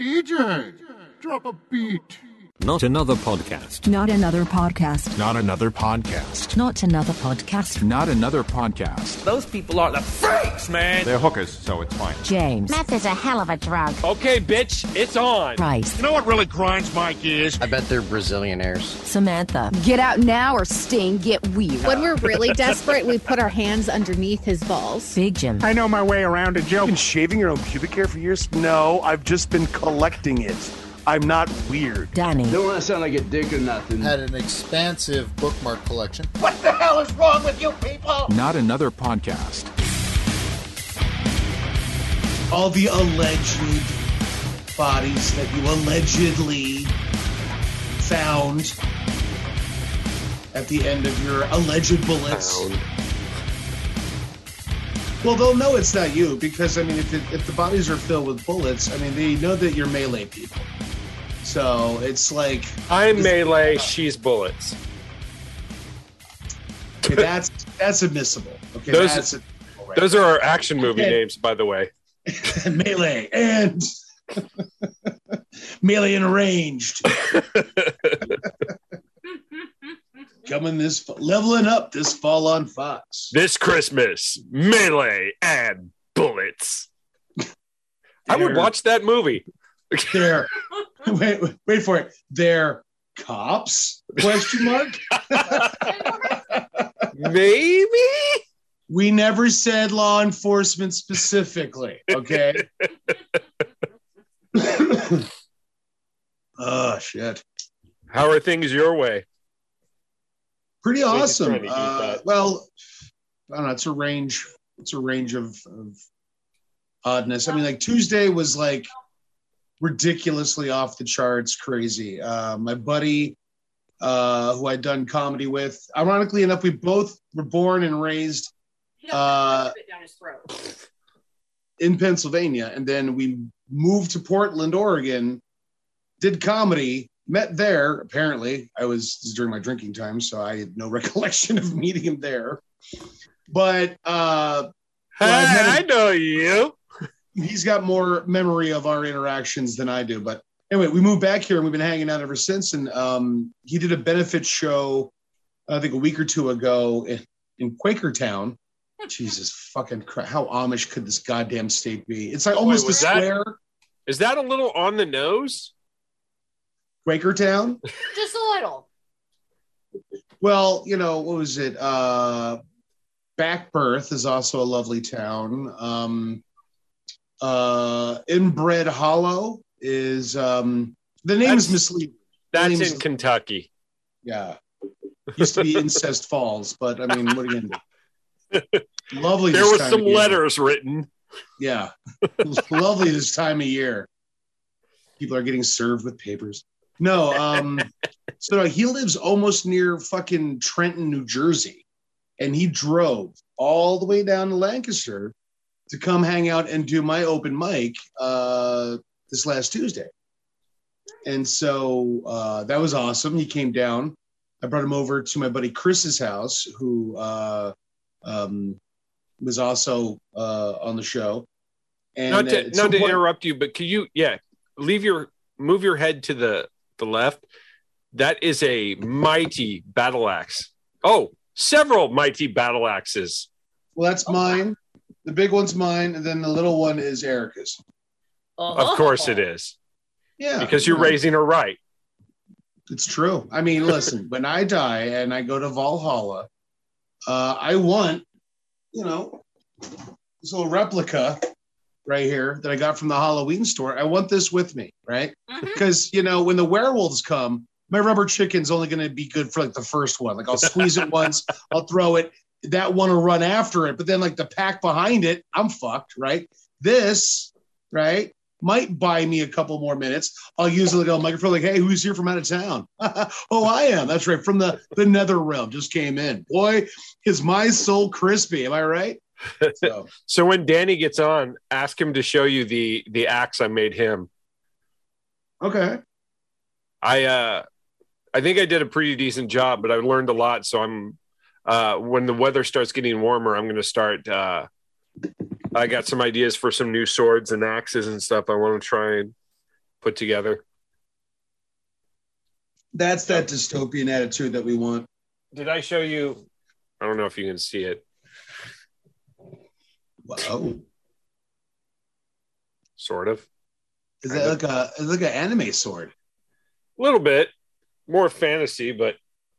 DJ, drop a beat. Not another podcast. Not another podcast. Not another podcast. Not another podcast. Not another podcast. Those people are the freaks, man. They're hookers, so it's fine. James. Meth is a hell of a drug. Okay, bitch, it's on. Price. You know what really grinds my gears? I bet they're Brazilianaires. Samantha. Get out now or Sting, get weird. When we're really desperate, we put our hands underneath his balls. Big Jim. I know my way around a joke. Been shaving your own pubic hair for years? No, I've just been collecting it. I'm not weird. Danny. Don't want to sound like a dick or nothing. Had an expansive bookmark collection. What the hell is wrong with you people? Not another podcast. All the alleged bodies that you allegedly found at the end of your alleged bullets. Found. Well, they'll know it's not you because I mean, if it, if the bodies are filled with bullets, I mean, they know that you're melee people. So it's like I'm melee, she's bullets. okay, that's that's admissible. Okay, Those- that's admissible right Those are our action movie Okay. names, by the way. melee and melee and arranged. Coming this leveling up this fall on Fox. This Christmas, melee and bullets. I would watch that movie. They're wait, wait, wait for it. They're cops? Question mark. Maybe. We never said law enforcement specifically. Okay. oh shit. How are things your way? Pretty We're awesome. trying to eat Uh, well, I don't know. It's a range. It's a range of, of oddness. I mean, like Tuesday was like ridiculously off the charts, crazy. Uh, my buddy, uh, who I'd done comedy with, ironically enough, we both were born and raised uh, in Pennsylvania, and then we moved to Portland, Oregon, did comedy, met there. Apparently, I was, during my drinking time, so I had no recollection of meeting him there. But uh, Hey, Well, I've I know you. he's got more memory of our interactions than I do. But anyway, we moved back here and we've been hanging out ever since. And um, he did a benefit show, I think a week or two ago in, in Quakertown. Jesus fucking Christ. How Amish could this goddamn state be? It's like almost a square. Is that a little on the nose? Quakertown? Just a little. Well, you know, what was it? Uh, Backbirth is also a lovely town. Um, uh, Inbred Hollow is um, the name is That's- misleading. That's Name's- in Kentucky. Yeah, used to be Incest Falls, but I mean, what are you gonna do? Lovely. There this was some of year. letters written. Yeah, lovely this time of year. People are getting served with papers. No, um, so he lives almost near fucking Trenton, New Jersey, and he drove all the way down to Lancaster to come hang out and do my open mic uh, this last Tuesday. And so uh, that was awesome. He came down. I brought him over to my buddy Chris's house, who uh, um, was also uh, on the show. And not to not to point- interrupt you, but can you yeah leave your move your head to the the left? That is a mighty battle axe. Oh, several mighty battle axes. Well, that's mine. The big one's mine, and then the little one is Erica's. Of course it is Yeah, because you're you raising her right. It's true. I mean, listen, when I die and I go to Valhalla, uh, I want, you know, this little replica right here that I got from the Halloween store. I want this with me, right? Mm-hmm. Because you know, when the werewolves come, my rubber chicken's only going to be good for like the first one. Like I'll squeeze it once, I'll throw it. That one will run after it, but then like the pack behind it, I'm fucked, right? This, right? Might buy me a couple more minutes. I'll use like a microphone, like, "Hey, who's here from out of town?" oh, I am. That's right, from the the Nether realm. Just came in. Boy, is my soul crispy. Am I right? So, So when Danny gets on, ask him to show you the the axe I made him. Okay. I uh I think I did a pretty decent job, but I learned a lot. So I'm uh when the weather starts getting warmer, I'm gonna start uh I got some ideas for some new swords and axes and stuff I want to try and put together. That's that dystopian attitude that we want. Did I show you? I don't know if you can see it. Wow. Sort of. Is that like a is like an anime sword? A little bit more fantasy, but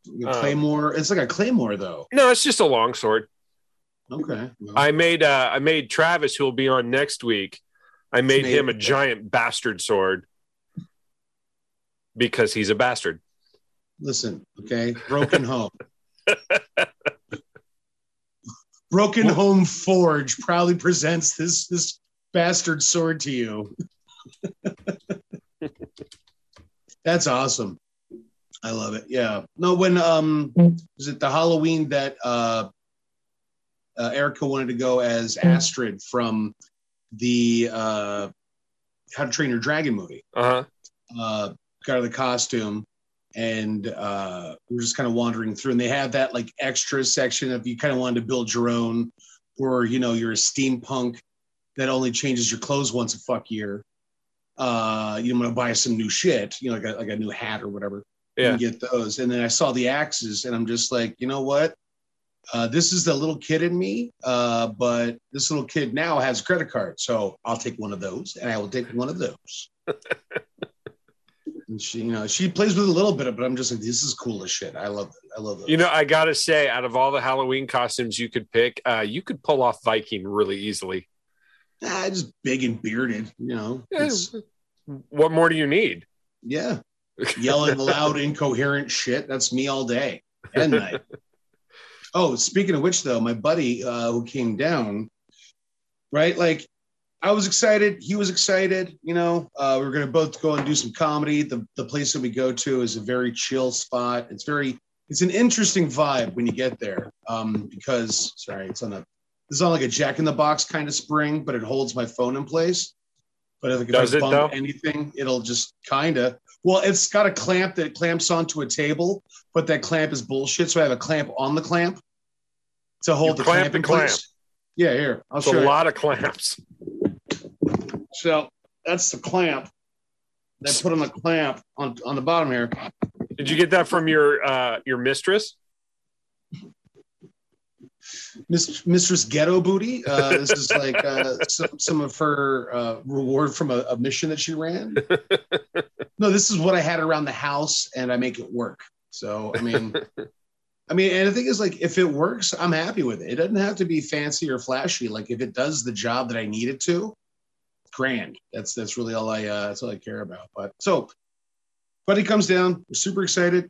Um, claymore. It's like a claymore though. no, it's just a long sword. Okay. well, I made uh I made Travis, who will be on next week. I made Made- him a giant bastard sword because he's a bastard. listen, okay. Broken home. Broken Home Forge proudly presents this this bastard sword to you. That's awesome. I love it. Yeah. No, when um was it the Halloween that uh, uh Erica wanted to go as Astrid from the uh How to Train Your Dragon movie. Uh huh. uh, got her the costume, and uh, we're just kind of wandering through. And they have that like extra section of you kind of wanted to build your own, or you know you're a steampunk that only changes your clothes once a fuck year. Uh, you want to buy some new shit, you know, like a, like a new hat or whatever. Yeah. can get those. And then I saw the axes, and I'm just like, you know what? Uh, this is the little kid in me, uh, but this little kid now has a credit card, so I'll take one of those, and I will take one of those. And she, you know, she plays with it a little bit, but I'm just like, this is cool as shit. I love it. I love it. You know, I gotta say, out of all the Halloween costumes you could pick, uh, you could pull off Viking really easily. Ah, just big and bearded. You know, It's- What more do you need? yeah, yelling loud, incoherent shit. That's me all day and night. oh, speaking of which, though, my buddy uh, who came down, right? Like, I was excited. He was excited. You know, uh, we were going to both go and do some comedy. The the place that we go to is a very chill spot. It's very it's an interesting vibe when you get there. Um, because sorry, it's on a it's on like a Jack in the Box kind of spring, but it holds my phone in place. But if, if Does I it, bump though? anything, it'll just kind of. Well, it's got a clamp that clamps onto a table, but that clamp is bullshit. So I have a clamp on the clamp to hold You the clamp clamp in clamp. place. Yeah, here I'll It's show a you. lot of clamps. So that's the clamp. They put on the clamp on, on the bottom here. Did you get that from your uh, your mistress? Miss, Mistress Ghetto Booty. Uh, this is like uh, some, some of her uh, reward from a, a mission that she ran. No, this is what I had around the house, and I make it work. So I mean, I mean, and the thing is, like, if it works, I'm happy with it. It doesn't have to be fancy or flashy. Like, if it does the job that I need it to, grand. That's that's really all I uh, that's all I care about. But so, buddy comes down. We're super excited.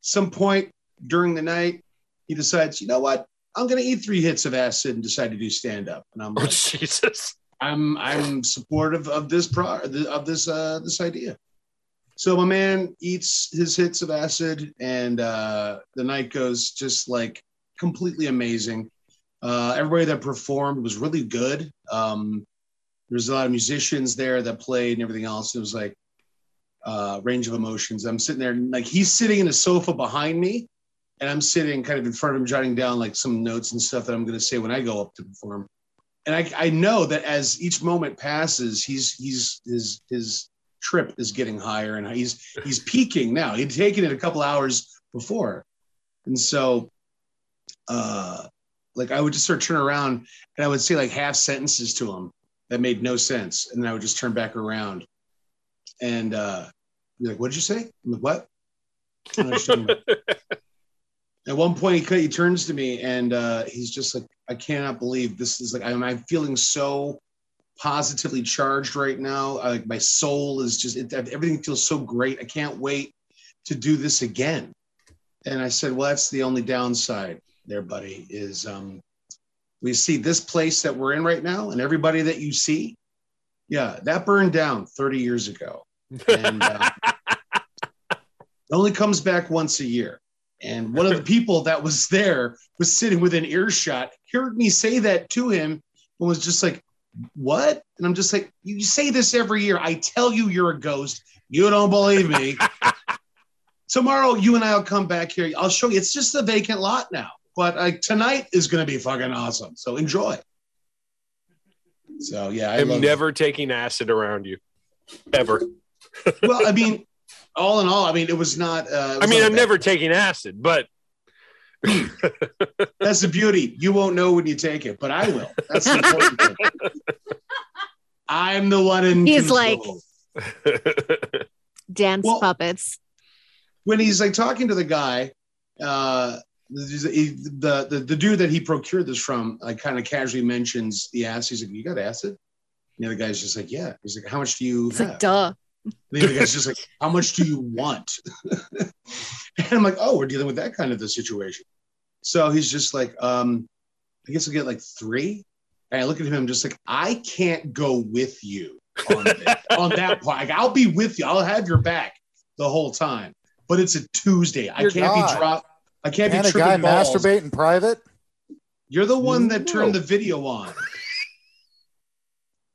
Some point during the night, he decides, you know what? I'm going to eat three hits of acid and decide to do stand up. And I'm Oh like, Jesus! I'm I'm supportive of this pro of this uh this idea. So my man eats his hits of acid, and uh, the night goes just like completely amazing. Uh, everybody that performed was really good. Um, there was a lot of musicians there that played and everything else. It was like uh, range of emotions. I'm sitting there, like he's sitting in a sofa behind me, and I'm sitting kind of in front of him, jotting down like some notes and stuff that I'm going to say when I go up to perform and I, I know that as each moment passes, he's he's his his trip is getting higher, and he's he's peaking now. He'd taken it a couple hours before, and so, uh, like I would just sort of turn around and I would say like half sentences to him that made no sense, and then I would just turn back around, and uh, be like, "What did you say? I'm like, what?" I don't understand. At one point, he, he turns to me and uh, he's just like, I cannot believe this is like, I'm, I'm feeling so positively charged right now. I, like my soul is just, it, everything feels so great. I can't wait to do this again. And I said, well, that's the only downside there, buddy, is um, we see this place that we're in right now and everybody that you see. Yeah, that burned down 30 years ago. And uh, it only comes back once a year. And one of the people that was there was sitting within earshot, heard me say that to him, and was just like, What? And I'm just like, You say this every year. I tell you you're a ghost. You don't believe me. Tomorrow, you and I will come back here. I'll show you. It's just a vacant lot now. But like tonight is going to be fucking awesome. So enjoy. So yeah, I I'm love never taking acid around you. Ever. well, I mean, all in all, I mean, it was not. Uh, it I mean, not I'm bad. never taking acid, but That's the beauty. You won't know when you take it, but I will. That's the important thing. I'm the one in. He's control. Dance Well- puppets. when he's like talking to the guy, uh, the, the the the dude that he procured this from, like, kind of casually mentions the acid. He's like, "You got acid?" And the other guy's just like, "Yeah." He's like, "How much do you It's have?" like, duh. The other guy's just like, "How much do you want?" and I'm like, "Oh, we're dealing with that kind of the situation." So he's just like, um, "I guess I'll get like three. And I look at him, I'm just like, "I can't go with you on that, on that part. Like, I'll be with you. I'll have your back the whole time. But it's a Tuesday. I You're can't God. be dropped. I can't Can be a guy tripping balls. masturbate in private? You're the one that turned the video on.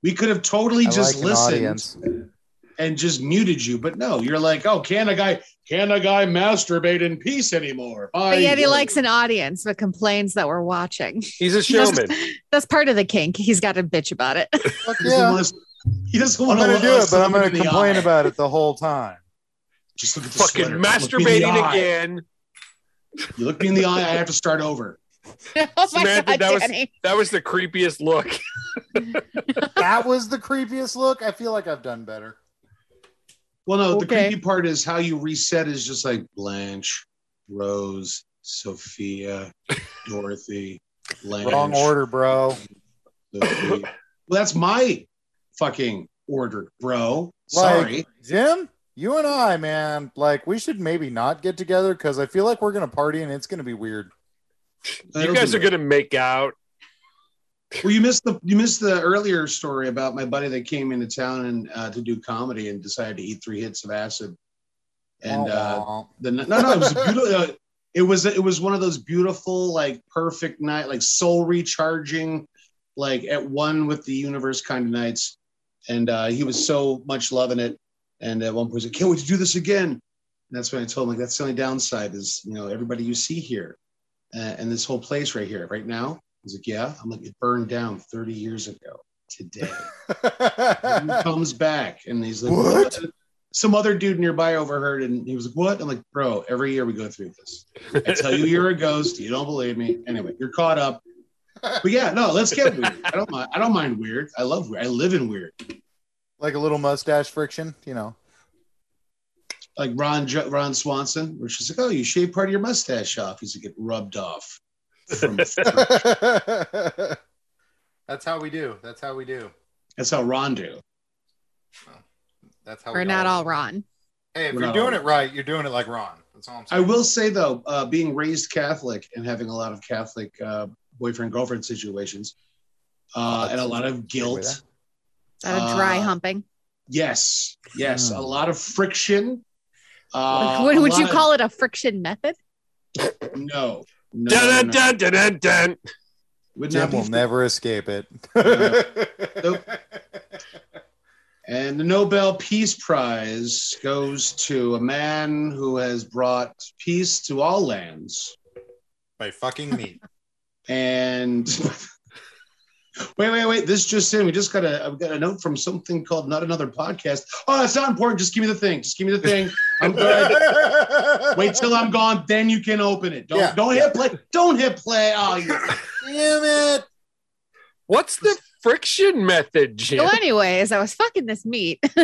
We could have totally I just like listened. And just muted you, but no, you're like, oh, can a guy can a guy masturbate in peace anymore? But My yet he word. likes an audience, but complains that we're watching. he's a showman. That's part of the kink. He's got to bitch about it. Fuck He doesn't yeah. want us- he doesn't I'm want gonna do it, but I'm gonna complain about it the whole time. Just look at the Fucking sweater. Look the masturbating again. You look me in the eye, I have to start over. oh Samantha, God, that was- That was the creepiest look. That was the creepiest look. I feel like I've done better. Well, no, the creepy part is how you reset is just like Blanche, Rose, Sophia, Dorothy, Blanche. Wrong order, bro. Well, that's my fucking order, bro. Sorry. Like, Jim, you and I, man, like we should maybe not get together because I feel like we're gonna party and it's gonna be weird. You That'll guys are it. gonna make out. Well, you missed the you missed the earlier story about my buddy that came into town and uh, to do comedy and decided to eat three hits of acid. And uh, the no no it was beautiful. Uh, it was it was one of those beautiful like perfect night like soul recharging like at one with the universe kind of nights and uh he was so much loving it and at one point he's like can't wait to do this again and that's when i told him like that's the only downside is you know everybody you see here uh, and this whole place right here right now he's like yeah i'm like it burned down 30 years ago today comes back and he's like, What? what? Some other dude nearby overheard and he was like, What? I'm like, Bro, every year we go through this. I tell you, you're a ghost. You don't believe me. Anyway, you're caught up. But yeah, no, let's get weird. I don't mind. I don't mind weird. I love weird. I live in weird. like a little mustache friction, you know. Like Ron Ron Swanson, where she's like, Oh, you shave part of your mustache off. He's like, It rubbed off. From That's how we do. That's how we do. That's how Ron do. That's how We're we not all Ron. Hey, if We're you're not doing all- it right, you're doing it like Ron. That's all I'm I saying. will say though, uh, being raised Catholic and having a lot of Catholic uh, boyfriend girlfriend situations, uh, and a lot of guilt. that a dry Uh, humping? Yes, yes, Hmm. a lot of friction. Uh, Would, a would you lot call it a friction method? no? No, Dun, no, dun, dun, dun, dun. would Jim will fr- never escape it. Nope. And the Nobel Peace Prize goes to a man who has brought peace to all lands. By fucking me. And wait, wait, wait! This just in. We just got a. I've got a note from something called Not Another Podcast. Oh, that's not important. Just give me the thing. Just give me the thing. I'm good. Wait till I'm gone, then you can open it. Don't Yeah, don't hit play. Don't hit play. Oh, you Damn it. What's the friction method, Jim? So, anyways, I was fucking this meat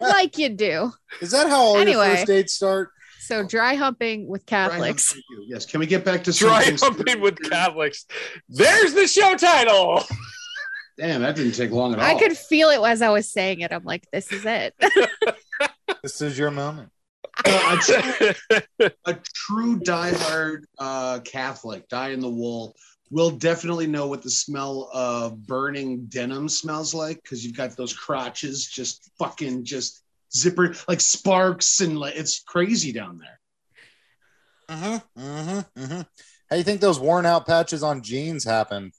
like you do. Is that how all Anyway. your first dates start? So, dry humping with Catholics. Thank you. Yes. Can we get back to Dry humping with Catholics. There's the show title. Damn, that didn't take long at all. I could feel it as I was saying it. I'm like, this is it. This is your moment. Uh, a, true, a true diehard uh, Catholic, die in the wool, will definitely know what the smell of burning denim smells like because you've got those crotches just fucking just zipper like sparks and like it's crazy down there. Mm-hmm. Mm-hmm. Mm-hmm. How do you think those worn out patches on jeans happened?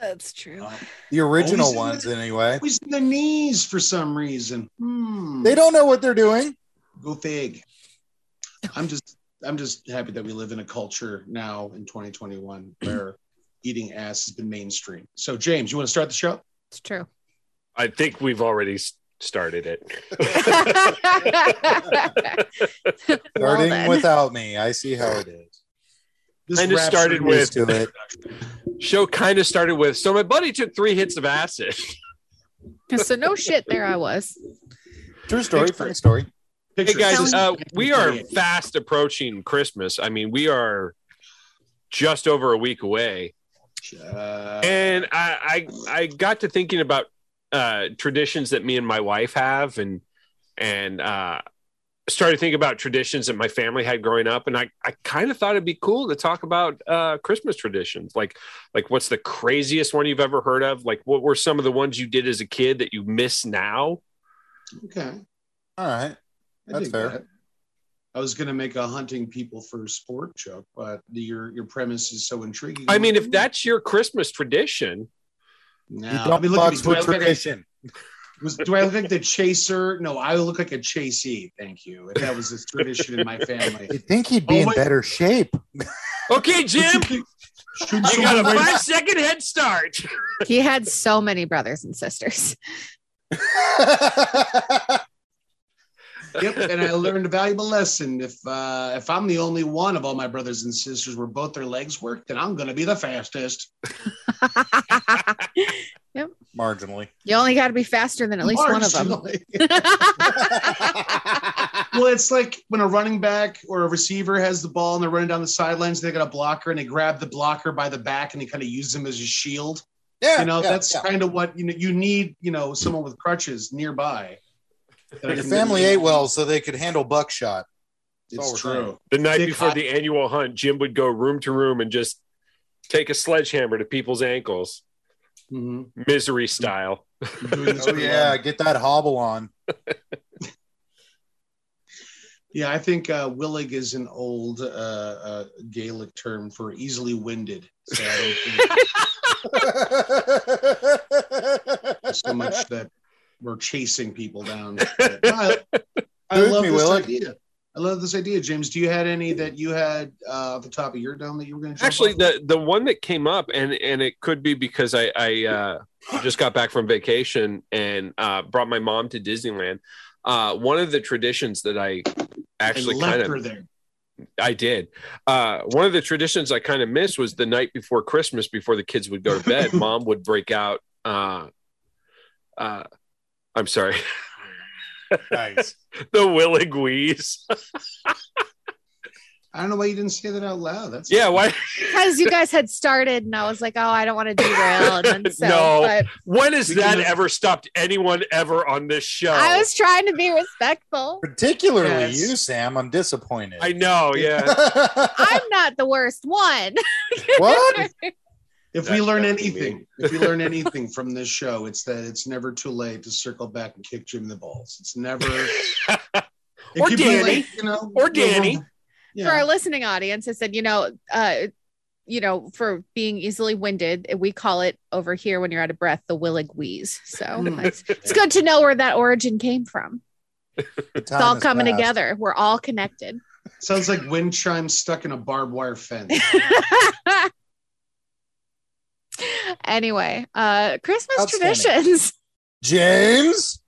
That's true. Uh, The original Always in ones, the- anyway. always in the knees for some reason. Hmm. They don't know what they're doing. go fig. I'm just I'm just happy that we live in a culture now in 2021 where eating ass has been mainstream. So James, you want to start the show? It's true. I think we've already s- started it. Starting then. without me, I see how it is. This Kinda started with- to it. Show kind of started with so my buddy took three hits of acid. so no shit, there I was. True story, funny story. Hey guys, uh, we are fast approaching Christmas. I mean, we are just over a week away. Uh, and I, I I got to thinking about uh, traditions that me and my wife have, and and uh, started thinking about traditions that my family had growing up, and I, I kind of thought it'd be cool to talk about uh, Christmas traditions, like like what's the craziest one you've ever heard of? Like what were some of the ones you did as a kid that you miss now? okay. All right. That's dig fair. that. I was going to make a hunting people for sport joke, but the, your your premise is so intriguing. I mean, if that's your Christmas tradition, no, You don't mean, look at me. fuck I with look like a- tradition. was- do I look like the chaser? No, I look like a chasee. Thank you. If that was a tradition in my family. You'd think he'd be Oh, in wait. better shape. okay, Jim, Shouldn't you got a someone write- five second head start. He had so many brothers and sisters. Yep, and I learned a valuable lesson. If uh, if I'm the only one of all my brothers and sisters where both their legs work, then I'm going to be the fastest. Yep. Marginally. You only got to be faster than at least one of them. Well, it's like when a running back or a receiver has the ball and they're running down the sidelines, they got a blocker and they grab the blocker by the back and they kind of use him as a shield. Yeah. You know, yeah, that's yeah. kind of what you know. You need, you know, someone with crutches nearby. That Your can- family ate well so they could handle buckshot. It's That's all we're true. The night Big before hot- the annual hunt, Jim would go room to room and just take a sledgehammer to people's ankles, Mhm. misery style. Oh yeah, get that hobble on. Yeah, I think uh, willig is an old uh, uh, Gaelic term for easily winded. So I don't think so much that we're chasing people down. No, I, I love me, this Willig. idea. I love this idea, James. Do you had any that you had uh, off the top of your dome that you were going to Actually, the the one that came up, and and it could be because I I uh, just got back from vacation and uh, brought my mom to Disneyland. Uh, one of the traditions that I actually kind of there. I did. Uh, one of the traditions I kind of missed was the night before Christmas, before the kids would go to bed, mom would break out. Uh, uh, I'm sorry, nice. the Willig Wheeze. I don't know why you didn't say that out loud. That's Yeah, why? Because you guys had started, and I was like, oh, I don't want to derail. And then so, No. but When has that can- ever stopped anyone ever on this show? I was trying to be respectful. Particularly Yes. you, Sam. I'm disappointed. I know, yeah. I'm not the worst one. what? If we learn anything, if we learn anything from this show, it's that it's never too late to circle back and kick Jim in the balls. It's never. It Or could Danny. like, you know, Or Danny. For our listening audience, I said, you know, uh, you know, for being easily winded, we call it over here when you're out of breath the willig wheeze. So it's, it's good to know where that origin came from. It's all coming together. We're all connected. Sounds like wind chimes stuck in a barbed wire fence. anyway, uh, Christmas traditions. James,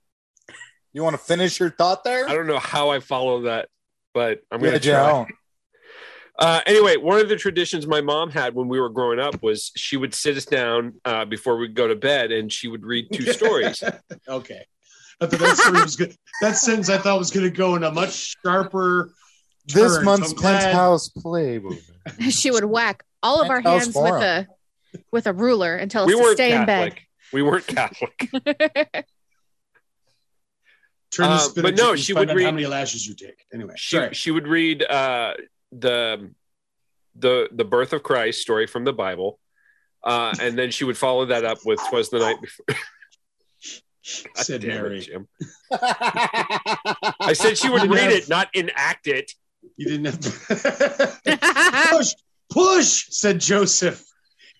you want to finish your thought there? I don't know how I follow that, but I'm Yeah, going to try. Uh, anyway, one of the traditions my mom had when we were growing up was she would sit us down uh, before we go to bed and she would read two stories. okay. I thought that story was good. That sentence I thought was going to go in a much sharper. This turn. month's I'm glad- penthouse playbook. she would whack all of our hands with a with a ruler and tell us we to weren't stay in Catholic. We weren't Catholic. Turn the Uh, spinach but no, she would read- how many lashes you take. Anyway, she sorry. she would read uh, the the the birth of Christ story from the Bible, uh, and then she would follow that up with "Twas the night before." God Said damn it, Mary. Jim. I said she would Didn't read have- it, not enact it. You didn't have to. push, push, said Joseph.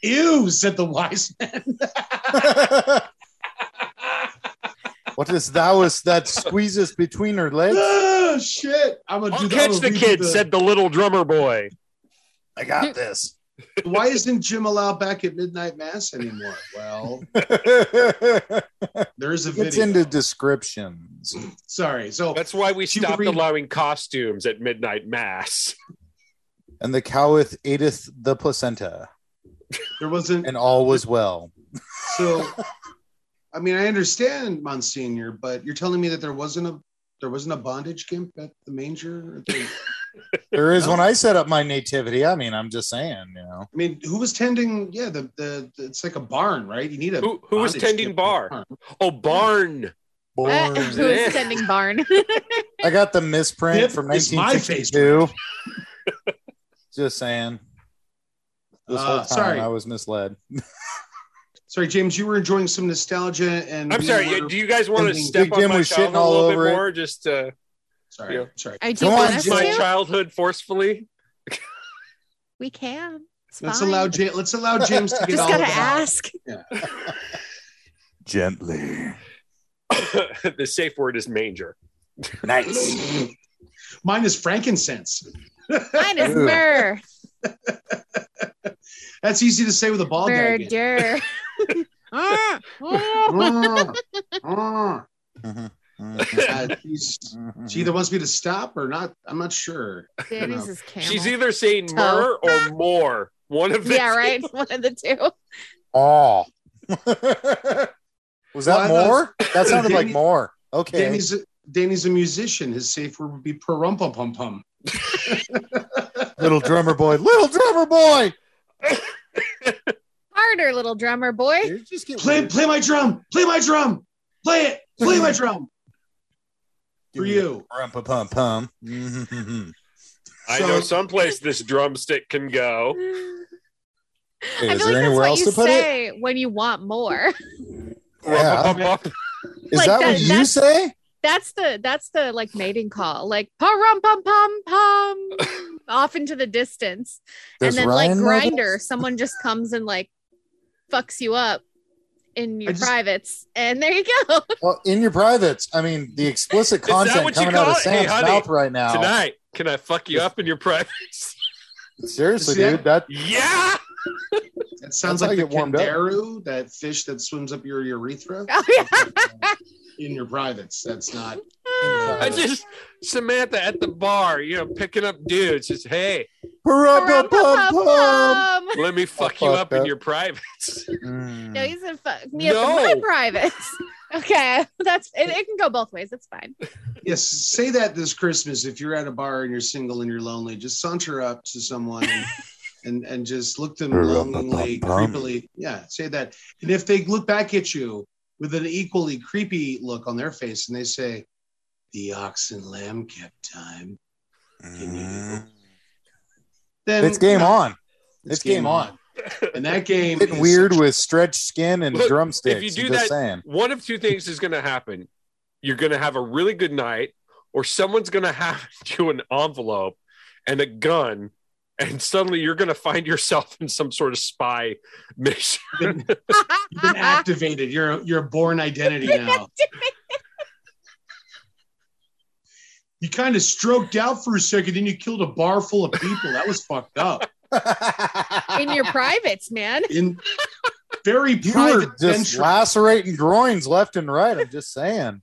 Ew, said the wise man. what is thou that squeezes between her legs? oh, shit. I'm going to I'll do catch gonna the read kid, said the little drummer boy. I got this. Why isn't Jim allowed back at midnight mass anymore? Well, there's a video. It's video. into descriptions. Sorry. So That's why we stopped read- allowing costumes at midnight mass. And the coweth ateth the placenta, there wasn't and all was well. so I mean I understand Monsignor, but you're telling me that there wasn't a there wasn't a bondage gimp at the manger? I There is when I set up my nativity. I mean, I'm just saying, you know. I mean, who was tending? Yeah, the, the the it's like a barn, right? You need a Who who was tending gimp in a bar? barn. Oh, barn. Uh, Born. who's tending barn? I got the misprint Yep, from it's my face 1962. Just saying. This Uh, whole time sorry. I was misled. Sorry, James, you were enjoying some nostalgia, and I'm we sorry. were- Do you guys want to thinking- step Big on Jim my was shitting childhood a all little over bit it. more? Just uh, Sorry, Yeah. sorry. I do Come want on, us Jim. my to. childhood forcefully. We can. It's Let's fine. allow James. Let's allow James to get Just all gotta of it out. ask. Gently. the safe word is manger. Nice. Mine is frankincense. Mine is Ooh. myrrh. That's easy to say with a ball gag. in. Murder. Ah, ah. Mhm. Uh, she's- she either wants me to stop or not. I'm not sure. Danny's is camel. She's either saying Toe. myrrh or more. One of the yeah, right. One of the two. Oh. was that Well, I thought- more? That sounded like more. Okay. Danny's a, Danny's a musician. His safe word would be parumpa pum pum. Little drummer boy. Little drummer boy. Harder, little drummer boy. Dude, just get Play, weird. play my drum. Play my drum. Play it. Play my drum for you. the Pum pum pum. I So- know someplace this drumstick can go. I Is feel like there that's anywhere what else you to put it? when you want more. Yeah. Is Like that that- what you that's- say? That's the that's the like mating call, like pum pum pum pum, off into the distance, Does and then like Ryan know grinder, someone just comes and like fucks you up in your just- privates, and there you go. Well, in your privates. I mean, the explicit content coming out of it? Hey, Sam's honey, mouth right now. Tonight, can I fuck you up in your privates? Seriously, that? dude. That yeah. That sounds That's like you the get up. candiru, that fish that swims up your urethra Oh, yeah. in your privates. That's not. I just Samantha at the bar, you know, picking up dudes. Just hey, let me fuck you up in your privates. Mm. No, you said fuck me up in my No. privates. Okay, that's it, it. Can go both ways. It's fine. Yes, say that this Christmas if you're at a bar and you're single and you're lonely. Just saunter up to someone and and, and just look them longingly, creepily. Yeah, say that. And if they look back at you with an equally creepy look on their face and they say, "The ox and lamb kept time," Mm. then It's game yeah, on. It's game on. And that game Getting is weird with stretched skin and Look, drumsticks. if you do I'm that- saying. One of two things is going to happen. You're going to have a really good night, or someone's going to have you an envelope and a gun, and suddenly you're going to find yourself in some sort of spy mission. you've been activated. You're you're a Bourne identity now. You kind of stroked out for a second, then you killed a bar full of people. That was fucked up. in your privates, man. In very you private were just venture. lacerating groins left and right. I'm just saying.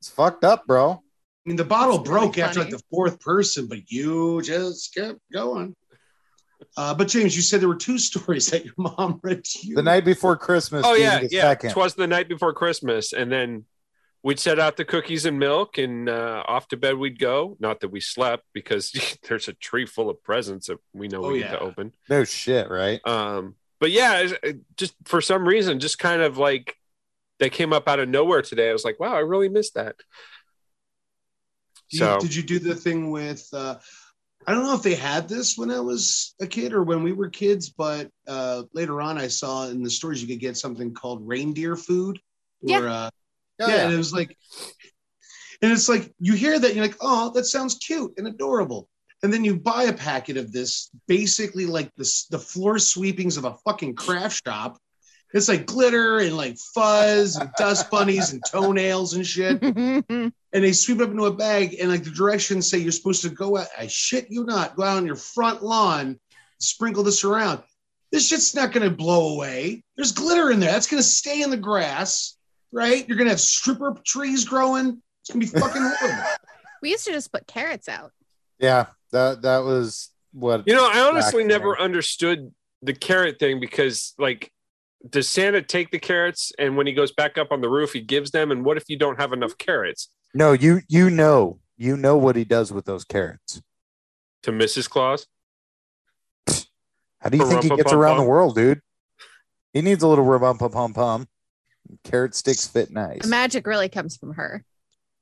It's fucked up, bro. I mean, the bottle That's really broke after like the fourth person, but you just kept going. Uh, but James, you said there were two stories that your mom read to you. The night before Christmas. oh yeah, the yeah. Second. Twas the night before Christmas, and then we'd set out the cookies and milk, and uh, off to bed we'd go. Not that we slept, because there's a tree full of presents that we know Oh, we need to open. No shit, right? Um, but yeah, it's- it just for some reason, just kind of like they came up out of nowhere today. I was like, wow, I really missed that. Do you- So did you do the thing with? Uh, I don't know if they had this when I was a kid or when we were kids, but uh, later on I saw in the stores you could get something called reindeer food. Yeah. Or, uh, Oh, yeah, and it was like, and it's like you hear that you're like, oh, that sounds cute and adorable, and then you buy a packet of this, basically like this the floor sweepings of a fucking craft shop. It's like glitter and like fuzz and dust bunnies and toenails and shit and they sweep it up into a bag and like the directions say you're supposed to go out i shit you not go out on your front lawn sprinkle this around. This shit's not going to blow away. There's glitter in there. That's going to stay in the grass, right? You're going to have stripper trees growing. It's going to be fucking horrible. We used to just put carrots out. Yeah, that that was what You know, I honestly never there. understood the carrot thing because, like, does Santa take the carrots and when he goes back up on the roof, he gives them? And what if you don't have enough carrots No, you you know you know what he does with those carrots. to Mrs. Claus? How do you think he gets around the world, dude? He needs a little rumpa pum pum. Carrot sticks fit nice. The magic really comes from her.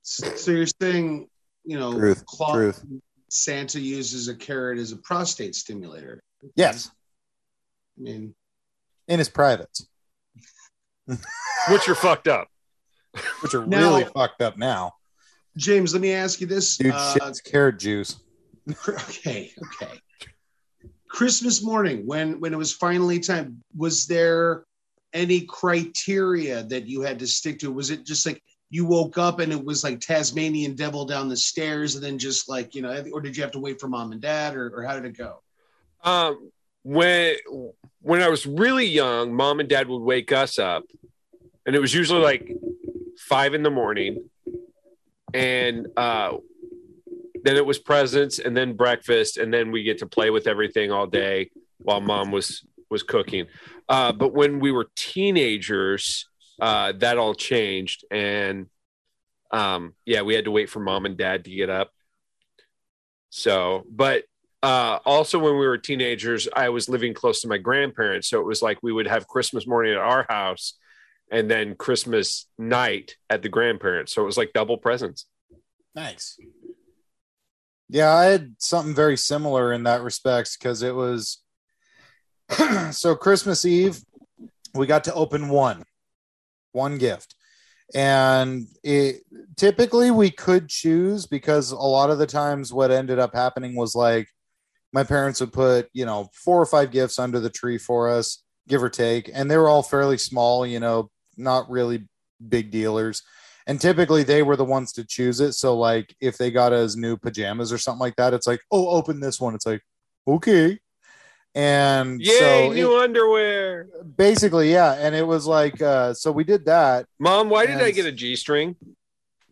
So you're saying, you know, Truth, Claus- truth. Santa uses a carrot as a prostate stimulator. Yes, I mean, in his privates, Which are fucked up. which are Now- really fucked up now. James, let me ask you this. Dude, Uh, shit's carrot juice. okay, okay. Christmas morning, when when it was finally time, was there any criteria that you had to stick to? Was it just like you woke up and it was like Tasmanian devil down the stairs, and then just like you know, or did you have to wait for mom and dad, or, or how did it go? Um, when when I was really young, mom and dad would wake us up, and it was usually like five in the morning, and uh, then it was presents, and then breakfast, and then we get to play with everything all day while mom was was cooking. Uh, but when we were teenagers, uh, that all changed, and um, yeah, we had to wait for mom and dad to get up. So, but uh, also when we were teenagers, I was living close to my grandparents, so it was like we would have Christmas morning at our house, and then Christmas night at the grandparents. So it was like double presents. Nice. Yeah, I had something very similar in that respect because it was so Christmas Eve, we got to open one, one gift. And it typically we could choose because a lot of the times what ended up happening was like my parents would put, you know, four or five gifts under the tree for us, give or take. And they were all fairly small, you know, not really big dealers and typically they were the ones to choose it so like if they got us new pajamas or something like that it's like oh open this one it's like okay and Yay, so new it- underwear. basically yeah and it was like uh so we did that Mom, why did I get a G string?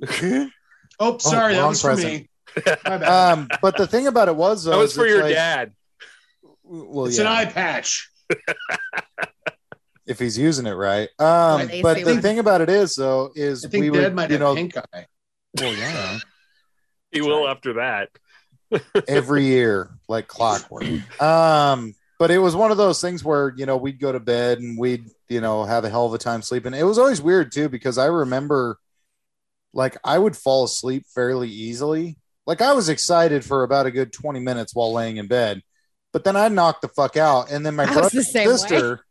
Oh, sorry, that wrong was for me. My bad. um but the thing about it was though That was for your like- dad. well it's yeah, an eye patch. if he's using it right um but the one. thing about it is though is I think we Dad would might you have know pink eye. well yeah He will after that. Every year like clockwork. Um but it was one of those things where you know we'd go to bed and we'd you know have a hell of a time sleeping. It was always weird too because i remember like i would fall asleep fairly easily. Like i was excited for about a good 20 minutes while laying in bed but then i'd knock the fuck out and then my brother the same way. sister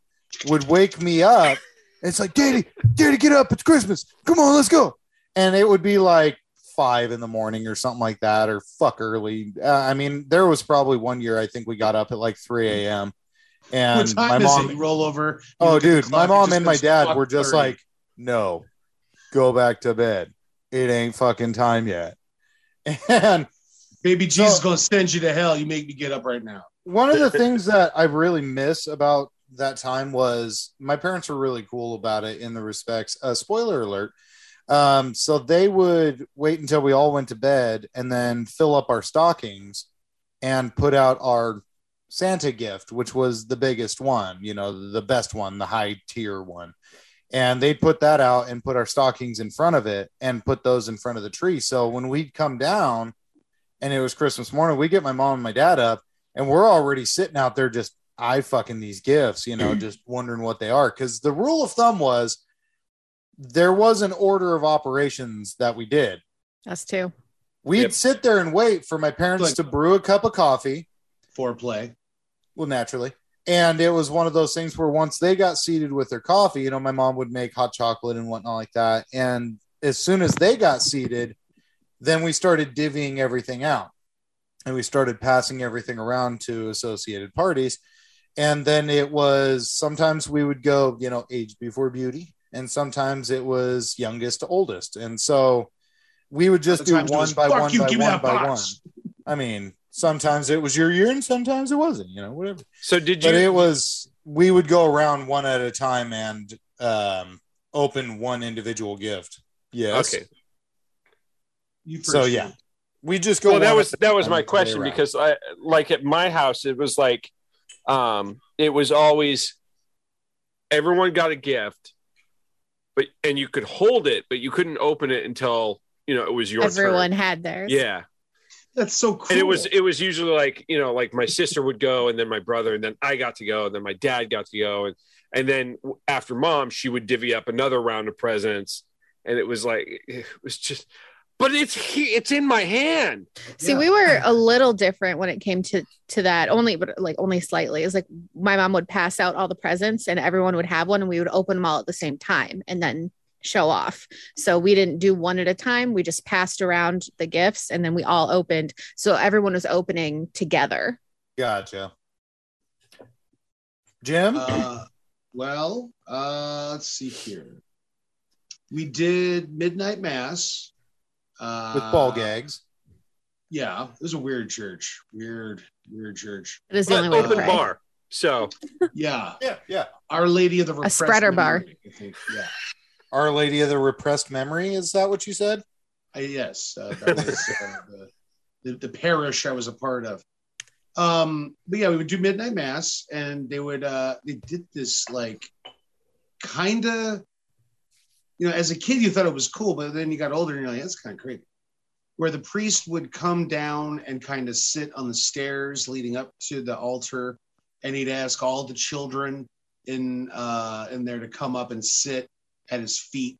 would wake me up. And it's like daddy daddy get up it's christmas. Come on let's go. And it would be like five in the morning or something like that, or fuck early. Uh, I mean, there was probably one year I think we got up at like 3 a.m. And what time my mom? Roll over. oh, look at the dude, my mom and my dad were just 12:30. like, no, go back to bed. It ain't fucking time yet. And "Baby Jesus So- gonna send you to hell. You make me get up right now." one of the things that I really miss about that time was my parents were really cool about it in the respects. Uh, spoiler alert. Um, so they would wait until we all went to bed and then fill up our stockings and put out our Santa gift, which was the biggest one, you know, the best one, the high tier one. And they'd put that out and put our stockings in front of it and put those in front of the tree. So when we'd come down and it was Christmas morning, we get my mom and my dad up and we're already sitting out there just eye fucking these gifts, you know, just wondering what they are. Cause the rule of thumb was there was an order of operations that we did. Us too. We'd Yep. sit there and wait for my parents Like- to brew a cup of coffee. Foreplay. Well, naturally. And it was one of those things where once they got seated with their coffee, you know, my mom would make hot chocolate and whatnot like that. And as soon as they got seated, then we started divvying everything out and we started passing everything around to associated parties. And then it was sometimes we would go, you know, age before beauty, and sometimes it was youngest to oldest. And so we would just do one by one you, by one that by one. I mean, sometimes it was your year and sometimes it wasn't. You know, whatever. So did you? But it was we would go around one at a time and um, open one individual gift. Yes. okay. You So yeah, we just go. Well, that was that was my question because I like at my house it was like, um, it was always everyone got a gift, but and you could hold it, but you couldn't open it until you know it was your Everyone turn. had theirs. Yeah. That's so cool. and it was it was usually like you know like my sister would go and then my brother and then i got to go and then my dad got to go and and then after mom she would divvy up another round of presents and it was like it was just but it's he it's in my hand See, Yeah. we were a little different when it came to to that. Only, but like only slightly. It's like my mom would pass out all the presents, and everyone would have one, and we would open them all at the same time, and then show off. So we didn't do one at a time. We just passed around the gifts, and then we all opened. So everyone was opening together. Gotcha. Jim, Uh, well, uh, let's see here. We did midnight mass uh, with ball gags. Yeah, it was a weird church. Weird, weird church. It is the but only way to open pray. bar so Yeah, Yeah, yeah. Our Lady of the Repressed spreader bar. I think. Yeah. Our Lady of the Repressed Memory. Is that what you said? I, yes, uh, that was uh, the, the the parish I was a part of. Um, but yeah, we would do midnight mass, and they would uh, they did this like kind of, you know, as a kid you thought it was cool, but then you got older and you're like, that's kind of creepy. Where the priest would come down and kind of sit on the stairs leading up to the altar, and he'd ask all the children in uh, in there to come up and sit at his feet,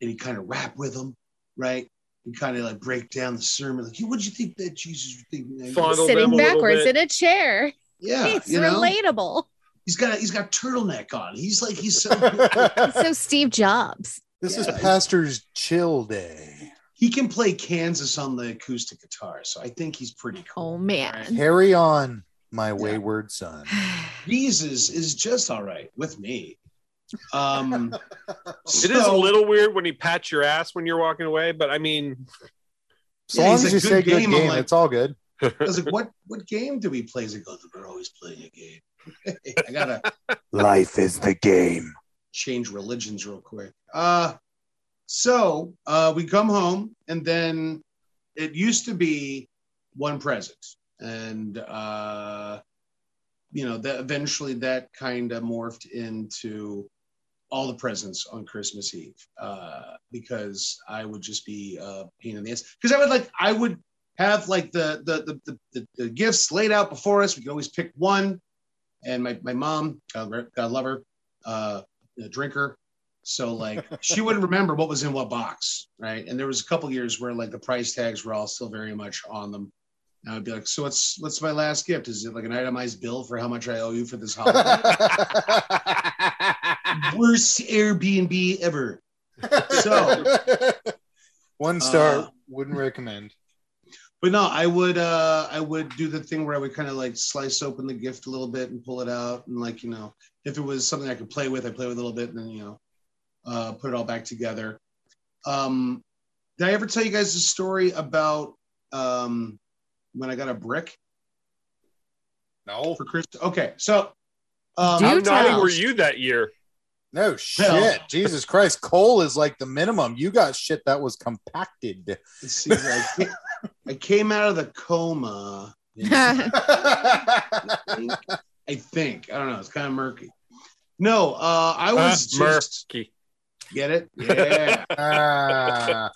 and he'd kind of rap with them, right? and kind of like break down the sermon. Like, what did you think that Jesus was thinking? Fondle Sitting backwards bit. in a chair. Yeah, it's you know, relatable. he's got he's got turtleneck on. He's like he's so so Steve Jobs. This is Pastor's chill day. he can play Kansas on the acoustic guitar. So I think he's pretty cool. Oh man. Carry on, my wayward son. Jesus is just all right with me. Um, it is a little weird when he pats your ass when you're walking away but i mean As Yeah, long as a you good say good game, I'm game, like- it's all good. I was like, what what game do we play? He's like, oh, we're always playing a game. I gotta Life is the game. Change religions real quick. Uh so uh we come home and then it used to be one present. And uh you know, that eventually that kind of morphed into all the presents on Christmas Eve. Uh because I would just be a pain in the ass. Because I would like I would have like the the the, the, the, the gifts laid out before us. We could always pick one. And my, my mom, God, God love her, uh, a drinker. So like she wouldn't remember what was in what box, right? And there was a couple years where like the price tags were all still very much on them. And I would be like, so what's what's my last gift? Is it like an itemized bill for how much I owe you for this holiday? Worst Airbnb ever. So one star Uh, wouldn't recommend. But no, I would uh I would do the thing where I would kind of like slice open the gift a little bit and pull it out and like you know if it was something I could play with, I play with a little bit and then you know uh put it all back together. Um did I ever tell you guys a story about um when I got a brick No, for Christmas? Okay, so um, Do how naughty tell. were you that year no shit. Hell. Jesus Christ, coal is like the minimum. You got shit that was compacted. see, I, came, I came out of the coma. I think I don't know. It's kind of murky. No, uh, I was Uh, just murky. get it. Yeah, Ah.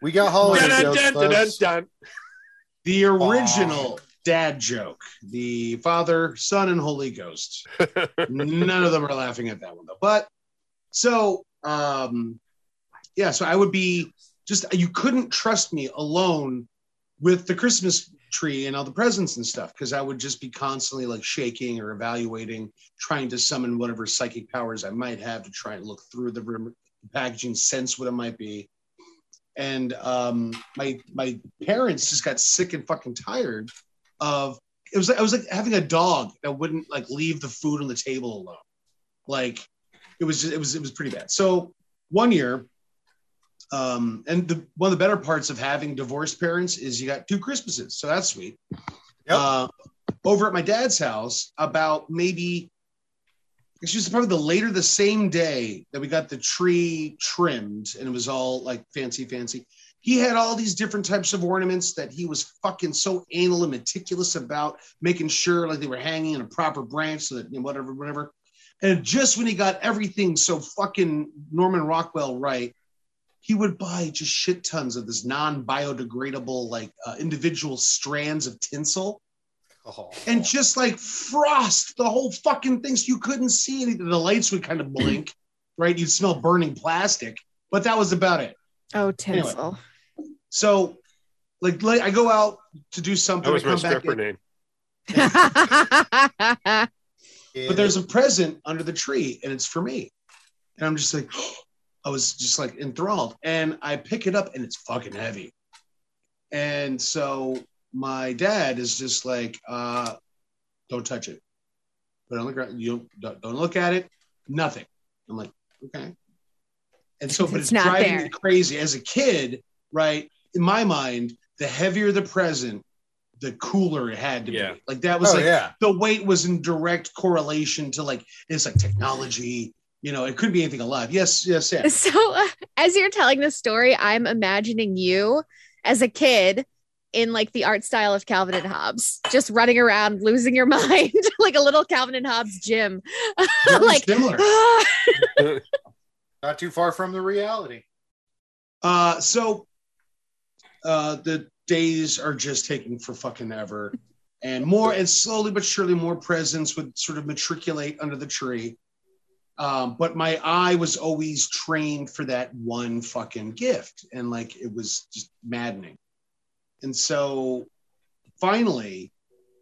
we got holiday Dun, jokes, dun, dun, the original dad joke. The Father, Son, and Holy Ghost. None of them are laughing at that one though. But so, um, yeah. So I would be just you couldn't trust me alone with the Christmas tree and all the presents and stuff because I would just be constantly like shaking or evaluating, trying to summon whatever psychic powers I might have to try and look through the packaging, sense what it might be. And um, my my parents just got sick and fucking tired of it was like I was like having a dog that wouldn't like leave the food on the table alone. Like it was just, it was it was pretty bad. So one year, um, and the one of the better parts of having divorced parents is you got two Christmases, so that's sweet. uh, over at my dad's house about maybe it's just probably the later the same day that we got the tree trimmed and it was all like fancy fancy he had all these different types of ornaments that he was fucking so anal and meticulous about making sure like they were hanging in a proper branch so that you know, whatever whatever and just when he got everything so fucking norman rockwell right he would buy just shit tons of this non-biodegradable like uh, individual strands of tinsel Oh. and just like frost the whole fucking thing so you couldn't see anything. The lights would kind of blink, right? You'd smell burning plastic, but that was about it. Oh, tinsel. So, like, like I go out to do something. That was my come stripper in, name. but there's a present under the tree, and it's for me. And I'm just like, I was just like enthralled, and I pick it up, and it's fucking heavy. And so my dad is just like, uh, don't touch it. Put it on the ground. You don't, don't look at it. Nothing. I'm like, okay. And so, but It's it's, not driving me crazy as a kid, right? In my mind, the heavier the present, the cooler it had to Yeah. be. Like that was Oh, like yeah. the weight was in direct correlation to like it's like technology. You know, it could be anything alive. Yes, yes, yeah. So, uh, as you're telling this story, I'm imagining you as a kid in like the art style of Calvin and Hobbes, just running around, losing your mind, like a little Calvin and Hobbes Jim. Like, similar. Not too far from the reality. Uh, so uh, the days are just taking for fucking ever, and more and slowly but surely more presents would sort of matriculate under the tree. Um, but my eye was always trained for that one fucking gift, and like it was just maddening. And so finally,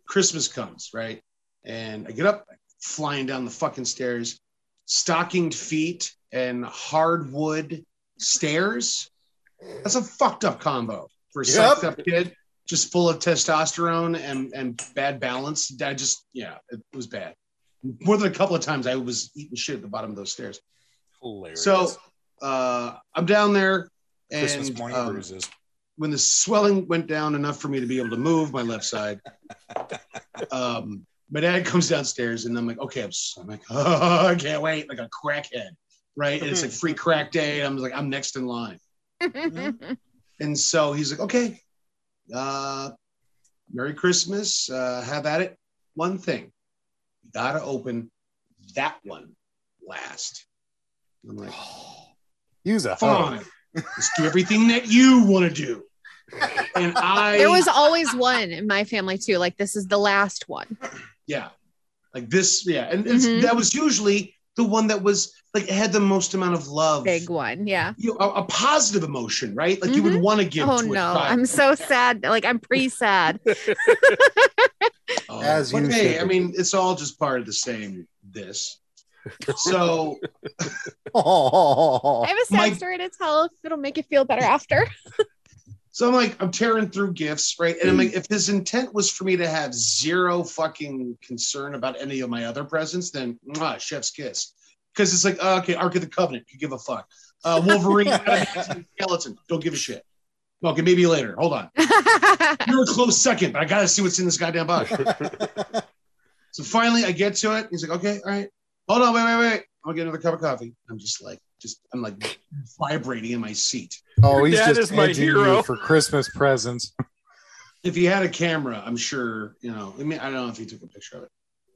Christmas comes, right? And I get up, flying down the fucking stairs, stockinged feet and hardwood stairs. That's a fucked up combo for a Yep. sucked up kid, just full of testosterone and, and bad balance. I just, yeah, it was bad. More than a couple of times I was eating shit at the bottom of those stairs. Hilarious. So uh, I'm down there Christmas and morning um, bruises. when the swelling went down enough for me to be able to move my left side, um, my dad comes downstairs and I'm like, okay, I'm, s- I'm like, oh, I can't wait, like a crackhead, right? And it's like free crack day. And I'm like, I'm next in line. And so he's like, okay, uh, Merry Christmas. Uh, have at it. One thing, you gotta open that one last. I'm like, Use a fine. Let's do everything that you want to do. And I there was always one in my family too. Like, this is the last one. yeah like this yeah and it's, Mhm. that was usually the one that was like had the most amount of love Big one. Yeah. you know, a, a positive emotion right like you would mm-hmm. want to give Oh to a no, child. I'm so sad. Like I'm pre sad. Oh, As you hey i mean it's all just part of the same this so Oh, I have a sad My- story to tell if it'll make you feel better after. So i'm like i'm tearing through gifts right and i'm like if his intent was for me to have zero fucking concern about any of my other presents then mwah, chef's kiss because it's like oh, okay ark of the covenant you give a fuck uh, wolverine skeleton don't give a shit okay maybe later hold on You're a close second, but I gotta see what's in this goddamn box. so finally, I get to it. He's like, "Okay, all right, hold on, wait, wait, wait. I'll get another cup of coffee." I'm just like, just I'm like vibrating in my seat. oh, Your he's dad just is my edging hero. you for Christmas presents. If he had a camera, I'm sure you know. I mean, I don't know if he took a picture of it,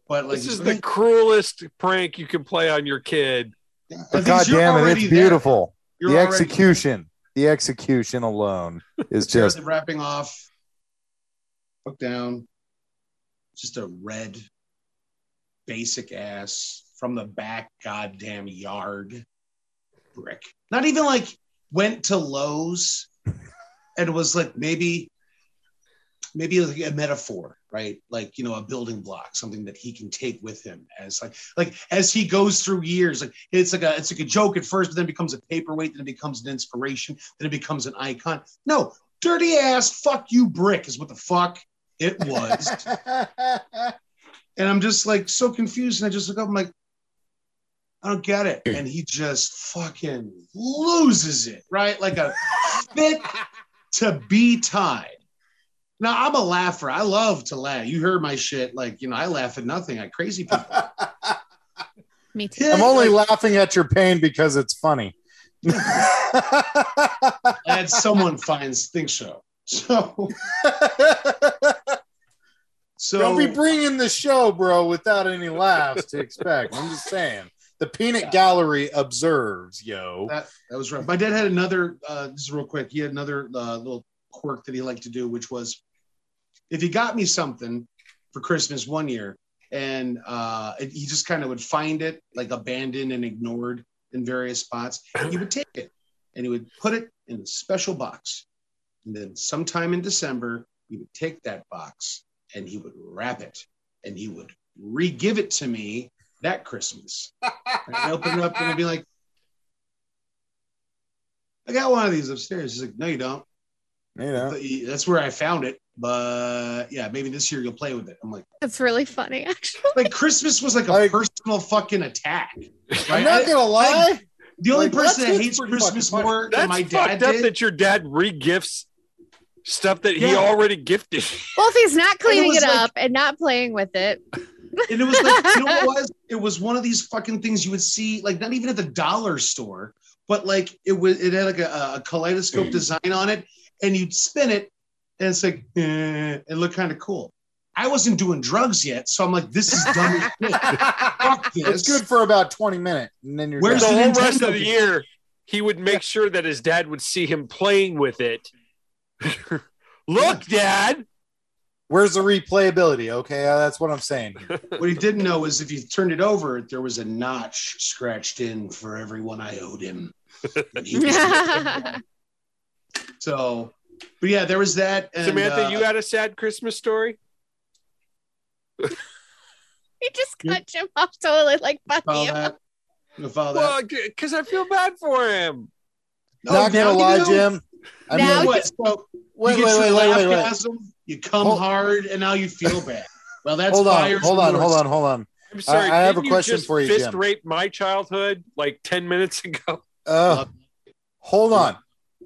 but like, This he's is like, the cruelest prank you can play on your kid. But At God damn it, it's beautiful. The already- execution, the execution alone is Just just wrapping off. Look down. Just a red, basic ass from the back goddamn yard brick. Not even like went to Lowe's and was like maybe, maybe like a metaphor, right? Like you know, a building block, something that he can take with him as like like as he goes through years. Like it's like a it's like a joke at first, but then it becomes a paperweight, then it becomes an inspiration, then it becomes an icon. No, dirty ass fuck you brick is what the fuck it was. and I'm just like so confused. And I just look up, I'm like, I don't get it. And he just fucking loses it, right? Like a fit to be tied. Now I'm a laugher. I love to laugh. You heard my shit. Like, you know, I laugh at nothing. I crazy people. Me too. I'm only laughing at your pain because it's funny. and someone finds think so. So, so Don't be bringing the show, bro, without any laughs to expect. I'm just saying. The peanut gallery observes, yo. that, that was right. My dad had another, uh, this is real quick. He had another uh, little quirk that he liked to do, which was if he got me something for Christmas one year and uh, it- he just kind of would find it like abandoned and ignored in various spots, he would take it and he would put it in a special box. And then sometime in December, he would take that box and he would wrap it and he would re give it to me that Christmas. And I'd open it up and I'd be like, I got one of these upstairs. He's like, No, you don't. You know. That's where I found it. But yeah, maybe this year you'll play with it. I'm like, That's really funny, actually. like Christmas was like a Like- personal fucking attack. I'm not gonna lie. the only like, person that hates Christmas more That's than my dad fucked up did. that your dad regifts stuff that he Yeah. already gifted. Well, if he's not cleaning was it like- up and not playing with it, and it was like, you know what it was? It was one of these fucking things you would see, like not even at the dollar store, but like it was it had like a, a kaleidoscope design on it, and you'd spin it, and it's like eh, it looked kind of cool. I wasn't doing drugs yet, so I'm like, this is dumb as shit. Fuck this. It's good for about 20 minutes, and then you're Where's the done. the whole rest of the game? year, he would make sure that his dad would see him playing with it. Look, Dad. Where's the replayability? Okay, uh, that's what I'm saying. What he didn't know is if you turned it over, there was a notch scratched in for everyone I owed him. And so, but yeah, there was that. And, Samantha, uh, you had a sad Christmas story? he just cut Jim off totally like fuck follow you. that. You follow that. Well, because I feel bad for him. No, not gonna lie. Jim. I Now mean, you- What? So wait, you wait, get wait, wait, wait, wait. laughgasm, You come Hold- hard, and now you feel bad. Well, that's Hold on, buyer's hold on, remorse. hold on, hold on. I'm sorry. I have a didn't question just for you, Fist Jim. rape my childhood like ten minutes ago. Uh, hold on.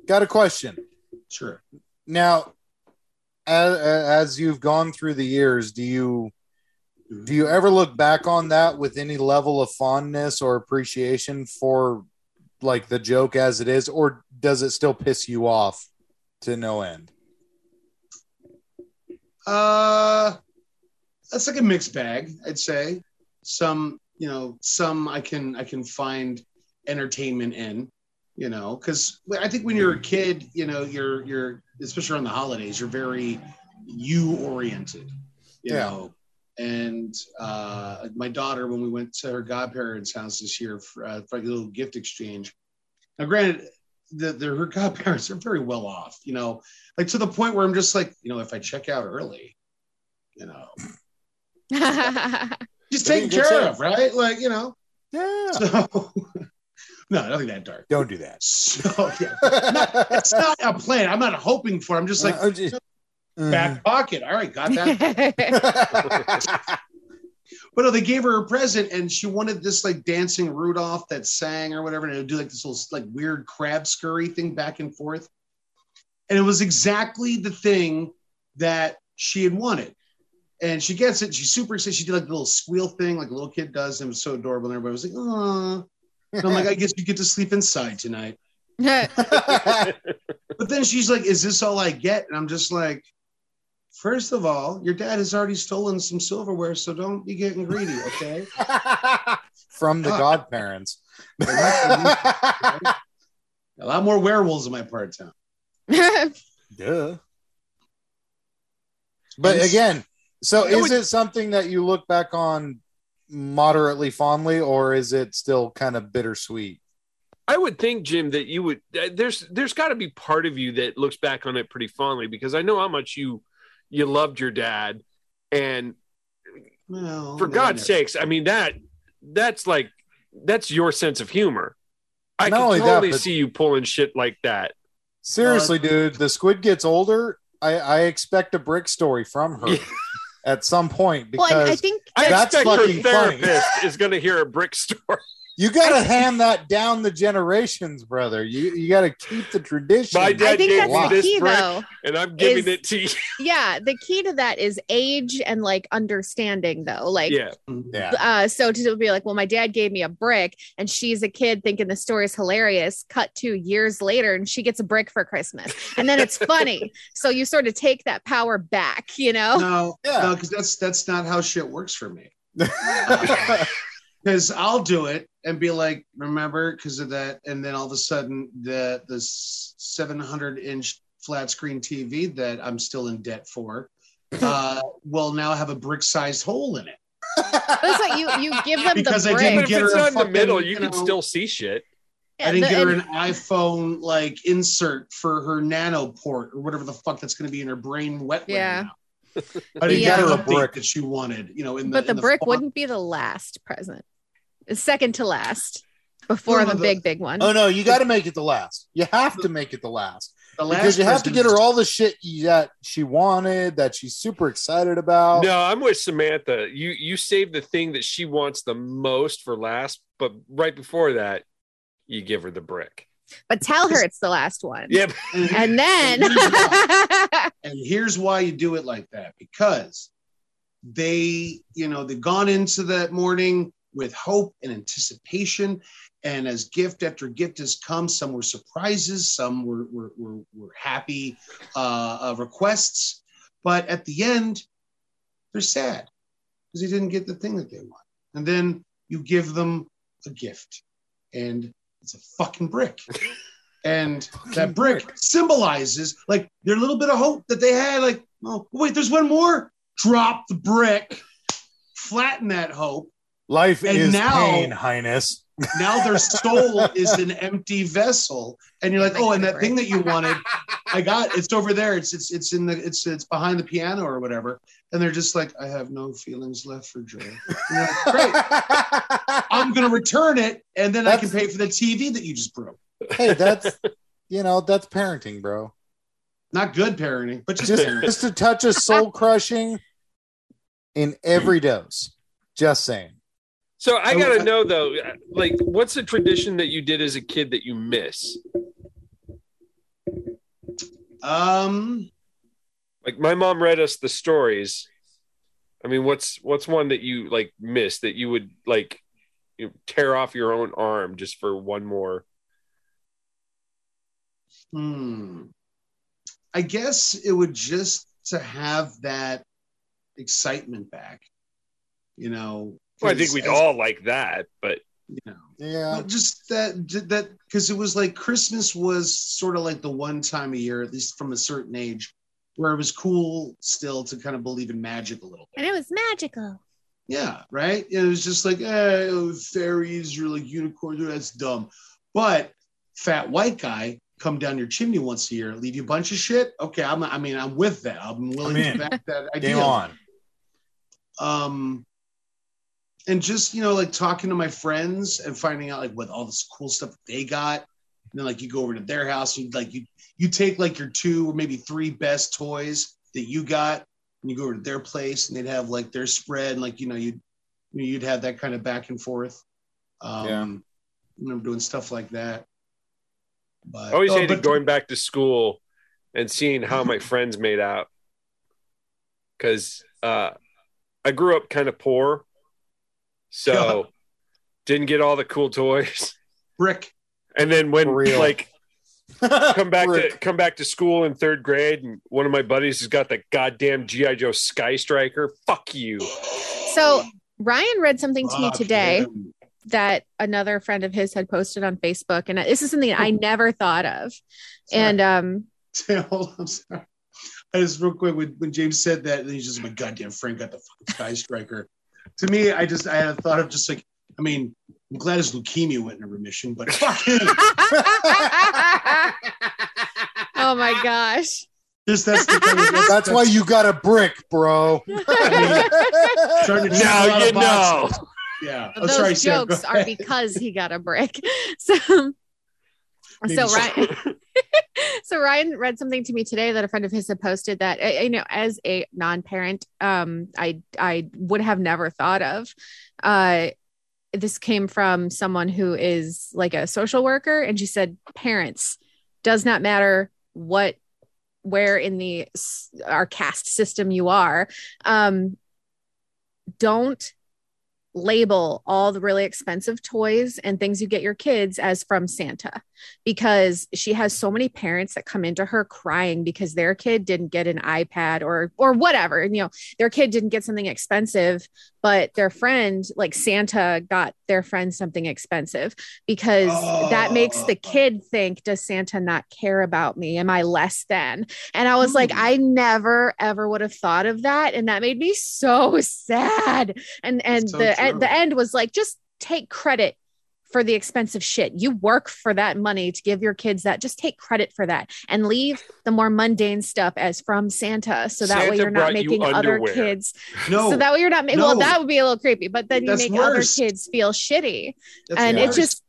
Got a question. Sure. Now, as, as you've gone through the years, do you do you ever look back on that with any level of fondness or appreciation for like the joke as it is, or does it still piss you off to no end? Uh, that's like a mixed bag, I'd say. Some, you know, some I can I can find entertainment in, you know, because I think when you're a kid, you know, you're you're especially around the holidays, you're very you oriented, you Yeah. know. And uh, my daughter, when we went to her godparents' house this year for, uh, for like a little gift exchange. Now, granted, the, the her godparents are very well off, you know, like to the point where I'm just like, you know, if I check out early, you know, just That'd taken be a good care save. of, right? Like, you know, Yeah. so no, nothing that dark. Don't do that. So yeah, no, it's not a plan. I'm not hoping for. it. I'm just like Uh, just- back pocket. All right, got that. But no, they gave her a present, and she wanted this like dancing Rudolph that sang or whatever, and it would do like this little like weird crab scurry thing back and forth. And it was exactly the thing that she had wanted. And she gets it. She's super excited. She did like the little squeal thing, like a little kid does. And it was so adorable. And everybody was like, oh. And I'm like, I guess you get to sleep inside tonight. But then she's like, Is this all I get? And I'm just like, First of all, your dad has already stolen some silverware, so don't be getting greedy, okay? From the Fuck. godparents. A lot more werewolves in my part of town. Duh. But It's- again, so It is would- it something that you look back on moderately fondly, or is it still kind of bittersweet? I would think, Jim, that you would. uh, There's there's got to be part of you that looks back on it pretty fondly because I know how much you you loved your dad, and Well, for God's no. sakes, I mean that that's like that's your sense of humor. I Not can only that, totally but- see you pulling shit like that. Seriously, dude, the squid gets older. I, I expect a brick story from her at some point well, because I, I think I That's expect her fucking funny. therapist is going to hear a brick story. You got to hand that down the generations, brother. You you got to keep the tradition. My dad I think gave that's me the this key, brick, though. and I'm giving is- it to you. Yeah, the key to that is age and like understanding, though. Like, yeah, yeah. uh, so to be like, well, my dad gave me a brick, and she's a kid thinking the story's hilarious. Cut to years later, and she gets a brick for Christmas, and then it's funny. so you sort of take that power back, you know? No, Yeah. no, because that's that's not how shit works for me. Because I'll do it and be like, remember, because of that, and then all of a sudden the the seven hundred inch flat screen TV that I'm still in debt for uh, will now have a brick sized hole in it. That's what you you give them Because the I didn't get her a not in the middle, you you can know- still see shit. I didn't The- get her an iPhone like insert for her nano port or whatever the fuck that's going to be in her brain wet. right Yeah. now. I didn't Yeah. get her uh, a brick brick. that she wanted. You know, in the but the in brick font. wouldn't be the last present. It's second to last before No, the the- big big one. oh no, you got to make it the last. You have to make it the last The last because you have to get her all the shit that she wanted, that she's super excited about. No, I'm with Samantha. You you save the thing that she wants the most for last, but right before that, you give her the brick. But tell her it's the last one. Yep. And then and here's why you do it like that because they, you know, they've gone into that morning with hope and anticipation. And as gift after gift has come, some were surprises, some were were, were, were happy uh, uh, requests, but at the end, they're sad because they didn't get the thing that they want. And then you give them a gift, and it's a fucking brick. And that brick symbolizes like their little bit of hope that they had. Like, oh, wait, there's one more. Drop the brick, flatten that hope. Life And is now- pain, Highness. Now their soul is an empty vessel, and you're like, oh, and that thing that you wanted, I got. It's over there. It's it's it's in the it's it's behind the piano or whatever. And they're just like, I have no feelings left for joy. Like, Great. I'm gonna return it, and then I can pay for the TV that you just broke. hey, that's you know that's parenting, bro. Not good parenting, but just, Just parenting. just a touch of soul crushing in every dose. Just saying. So I gotta I- know though, like, what's a tradition that you did as a kid that you miss? Um, Like my mom read us the stories. I mean, what's what's one that you like miss that you would like you know, tear off your own arm just for one more? hmm. I guess it would just to have that excitement back. You know, Well, I think we'd as- all like that, but you know, Yeah. Well, just that that because it was like Christmas was sort of like the one time a year, at least from a certain age, where it was cool still to kind of believe in magic a little bit. and it was magical. Yeah, right. It was just like eh, oh, fairies or like unicorns. That's dumb. But fat white guy come down your chimney once a year, leave you a bunch of shit. Okay, I'm. I mean, I'm with that. I'm willing I'm to back that idea. Game on. um and just you know like talking to my friends and finding out like what all this cool stuff they got. And then like you go over to their house and like you you take like your two or maybe three best toys that you got and you go over to their place and they'd have like their spread and like you know you'd you'd have that kind of back and forth. Um Yeah. you know doing stuff like that. But I always oh, hated but- going back to school and seeing how my friends made out. Because uh, I grew up kind of poor, so didn't get all the cool toys. brick And then when like come back to come back to school in third grade, and one of my buddies has got the goddamn GI Joe Sky Striker. Fuck you. So Ryan read something to me Fuck today him. that another friend of his had posted on Facebook, and this is something I never thought of. Sorry. And um, Hold on, I'm sorry. I just real quick when, when James said that, and he's just my goddamn Frank got the fucking sky striker. To me, I just I had a thought of just like, I mean, I'm glad his leukemia went into remission, but fuck him. oh my gosh. just that's the kind of, that's, That's why you got a brick, bro. trying to check a Now you know. Yeah, oh, Those sorry, Sam, jokes are because he got a brick. So, Maybe so. Ryan, so Ryan read something to me today that a friend of his had posted that you know, as a non-parent, um, I I would have never thought of. Uh, this came from someone who is like a social worker, and she said, parents does not matter what where in the our caste system you are um don't label all the really expensive toys and things you get your kids as from Santa because she has so many parents that come into her crying because their kid didn't get an iPad or or whatever. And you know their kid didn't get something expensive but their friend like Santa got their friend something expensive because that makes the oh. kid think does Santa not care about me? Am I less than? And I was like hmm. I never ever would have thought of that. And that made me so sad. And and So the true. at the end was like just take credit for the expensive shit. You work for that money to give your kids that. Just take credit for that and leave the more mundane stuff as from Santa. So that way you're not brought you making other kids. No, So that way you're not making, well, that would be a little creepy, but then you That's make worse. other kids feel shitty. that's and worse. it just,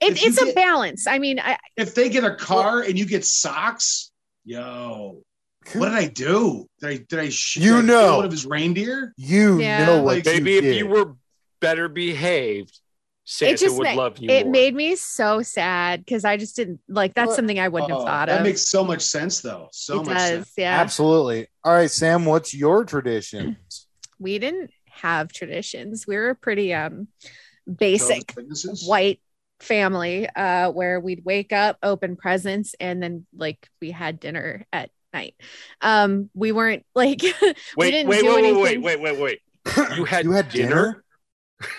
it, If you it's a balance. I mean, I, if they get a car and you get socks, yo, what did I do? Did I did I sh- You did kill know. one of his reindeer? You Yeah. know what Like, Maybe you if did. you were better behaved, Santa just would ma- love you it more. made me so sad because I just didn't like that's Well, something I wouldn't Oh, have thought that of. That makes so much sense, though. So it much does, sense. yeah. Absolutely. All right, Sam, what's your tradition? We didn't have traditions. We were a pretty um basic white family uh where we'd wake up open presents and then like we had dinner at night um we weren't like we Wait, didn't wait, do wait, wait, anything wait, wait, wait, wait. You had you had dinner?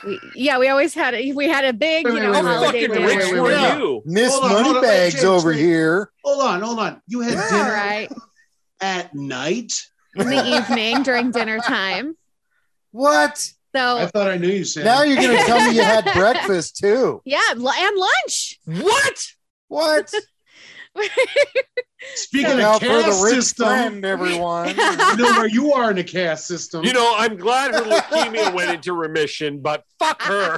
we, yeah we always had a, we had a big Wait, you know wait, wait, holiday wait, dinner rich wait, wait, were wait, wait. you? Miss Hold on, hold on, wait, Moneybags over wait. here. Hold on, hold on. You had all dinner right at night? in the evening during dinner time What? So I thought I knew you said. Now you're gonna tell me you had breakfast too. yeah and lunch What? What? Speaking Now of for the caste rich system, friend, everyone. you know where you are in the caste system. You know, I'm glad her leukemia went into remission, but fuck her.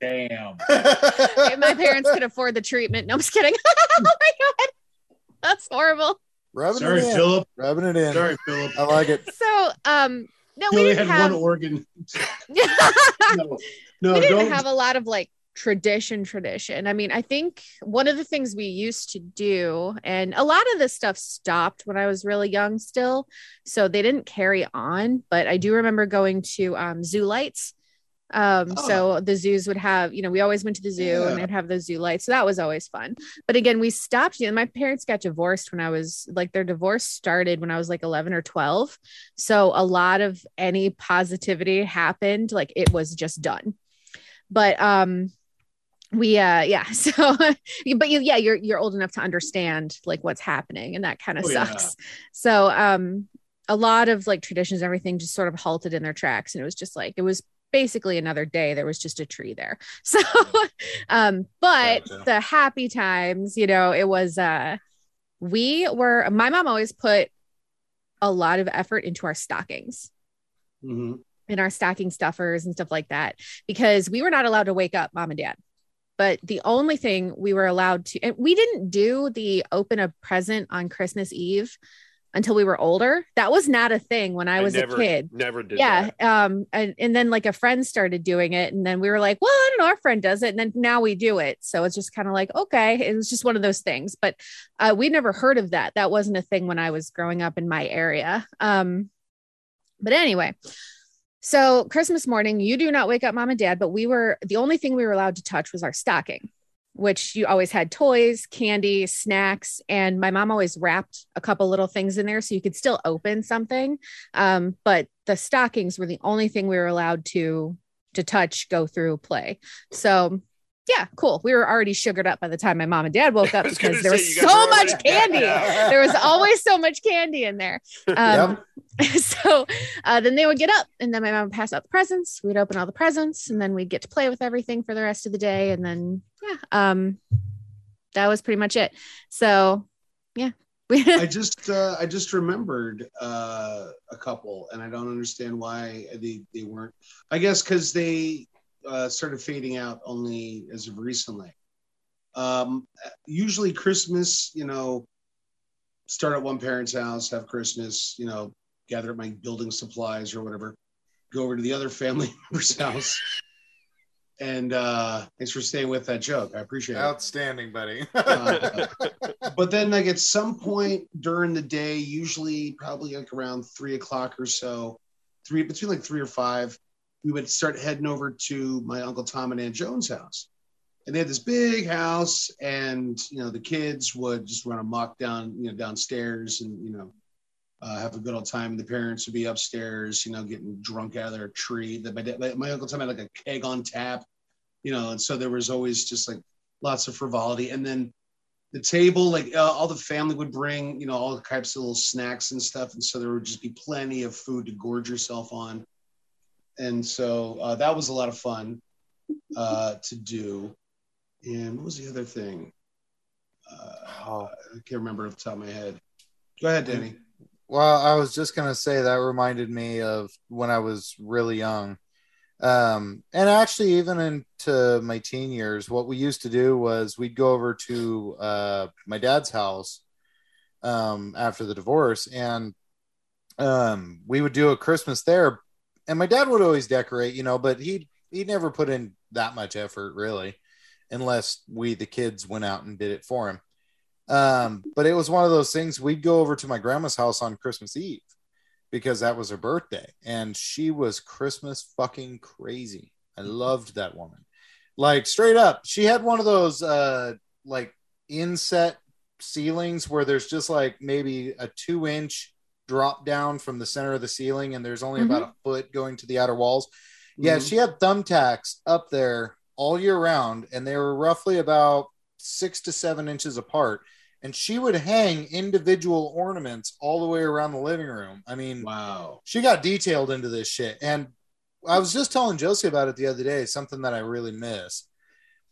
damn. If my parents could afford the treatment no i'm just kidding oh my god that's horrible Rubbing Sorry, it in. Philip. Rubbing it in. Sorry, Philip. I like it. so um no You we only didn't had have one organ. we No, we didn't don't. have a lot of like tradition tradition. I mean i think one of the things we used to do and a lot of this stuff stopped when i was really young still so they didn't carry on but i do remember going to um, zoo lights. Um Oh. so the zoos would have you know we always went to the zoo Yeah. and they'd have those zoo lights so that was always fun. But again we stopped you know, my parents got divorced when i was like their divorce started when i was like 11 or 12 so a lot of any positivity happened like it was just done. But um we uh yeah so but you yeah you're you're old enough to understand like what's happening and that kind of Oh, yeah. sucks so um a lot of like traditions and everything just sort of halted in their tracks and it was just like it was basically another day there was just a tree there so um but Gotcha. the happy times you know it was uh we were my mom always put a lot of effort into our stockings Mhm. in our stocking stuffers and stuff like that because we were not allowed to wake up mom and dad. But the only thing we were allowed to, and we didn't do the open a present on Christmas Eve until we were older. That was not a thing when I was never, a kid. Never did Yeah. Um, and, and then like a friend started doing it, and then we were like, well, I don't know, our friend does it. And then now we do it. So it's just kind of like, okay, it was just one of those things. But uh, we never heard of that. That wasn't a thing when I was growing up in my area. Um, but anyway, so Christmas morning, you do not wake up mom and dad, but we were the only thing we were allowed to touch was our stocking, which you always had toys, candy, snacks, and my mom always wrapped a couple little things in there so you could still open something. Um, but the stockings were the only thing we were allowed to to touch, go through, play. So yeah, cool. We were already sugared up by the time my mom and dad woke up I was gonna because there was so much already- candy. Yeah. There was always so much candy in there. Um, so uh, then they would get up and then my mom would pass out the presents. We'd open all the presents and then we'd get to play with everything for the rest of the day. And then, yeah, um, that was pretty much it. So, yeah. I just uh, I just remembered uh, a couple, and I don't understand why they, they weren't. I guess because they uh, started fading out only as of recently. Um, usually Christmas, you know, start at one parent's house, have Christmas, you know, gather up my building supplies or whatever, go over to the other family member's house, And uh, thanks for staying with that joke. I appreciate it. Outstanding, buddy. Uh, but then, like at some point during the day, usually probably like around three o'clock or so, three between like three or five, we would start heading over to my uncle Tom and Aunt Joan's house. And they had this big house, and you know the kids would just run amok down, you know, downstairs, and you know, uh, have a good old time. The parents would be upstairs, you know, getting drunk out of their tree. That my dad, my uncle Tom had like a keg on tap, you know, and so there was always just like lots of frivolity. And then the table, like uh, all the family would bring, you know, all types of little snacks and stuff, and so there would just be plenty of food to gorge yourself on. And so uh, that was a lot of fun uh, to do. And what was the other thing? Uh, I can't remember off the top of my head. Go ahead, Danny. Well, I was just gonna say that reminded me of when I was really young, um, and actually even into my teen years. What we used to do was we'd go over to uh, my dad's house um, after the divorce, and um, we would do a Christmas there. And my dad would always decorate, you know, but he he never put in that much effort really, unless we the kids went out and did it for him. Um, but it was one of those things we'd go over to my grandma's house on Christmas Eve because that was her birthday and she was Christmas fucking crazy. I loved that woman. Like straight up, she had one of those uh like inset ceilings where there's just like maybe a two inch drop down from the center of the ceiling and there's only about a foot going to the outer walls. Yeah, Mhm. she had thumbtacks up there all year round and they were roughly about six to seven inches apart and she would hang individual ornaments all the way around the living room. I mean, wow, she got detailed into this shit. And I was just telling Josie about it the other day. Something that I really miss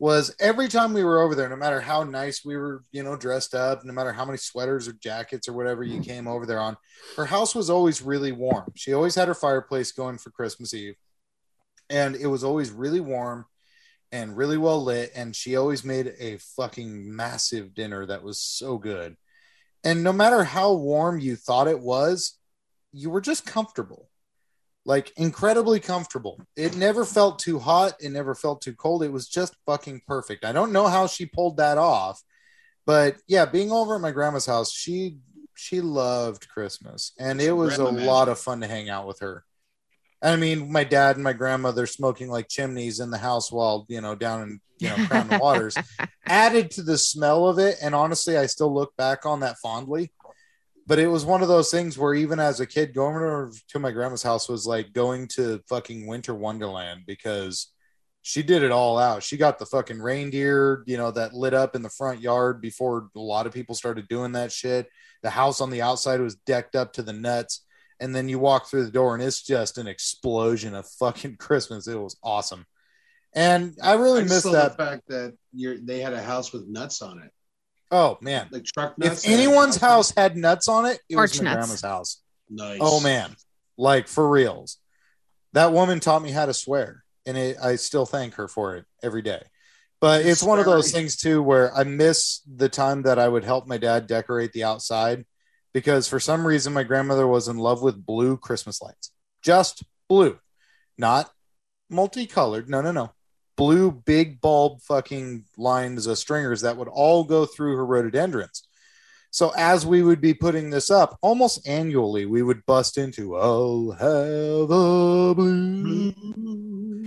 was every time we were over there, no matter how nice we were, you know, dressed up, no matter how many sweaters or jackets or whatever you mm-hmm. came over there on, her house was always really warm. She always had her fireplace going for Christmas Eve, and it was always really warm and really well lit. And she always made a fucking massive dinner that was so good. And no matter how warm you thought it was, you were just comfortable, like incredibly comfortable. It never felt too hot. It never felt too cold. It was just fucking perfect. I don't know how she pulled that off, but yeah, being over at my grandma's house, she she loved Christmas, and it was a Grandma magic. lot of fun to hang out with her. I mean, my dad and my grandmother smoking like chimneys in the house while you know down in you know Crown Waters added to the smell of it. And honestly, I still look back on that fondly. But it was one of those things where even as a kid, going over to my grandma's house was like going to fucking winter wonderland because she did it all out. She got the fucking reindeer, you know, that lit up in the front yard before a lot of people started doing that shit. The house on the outside was decked up to the nuts. And then you walk through the door and it's just an explosion of fucking Christmas. It was awesome. And I really I miss that. the fact that you're they had a house with nuts on it, Oh man. like truck nuts. If anyone's house had nuts on it, it was Porch my nuts. grandma's house. nice. Oh man. Like for reals. That woman taught me how to swear. And it, I still thank her for it every day. But it's one of those things too where I miss the time that I would help my dad decorate the outside because for some reason my grandmother was in love with blue Christmas lights. Just blue. Not multicolored. No, no, no. Blue big bulb fucking lines of stringers that would all go through her rhododendrons. So as we would be putting this up, almost annually, we would bust into "I'll have a blue."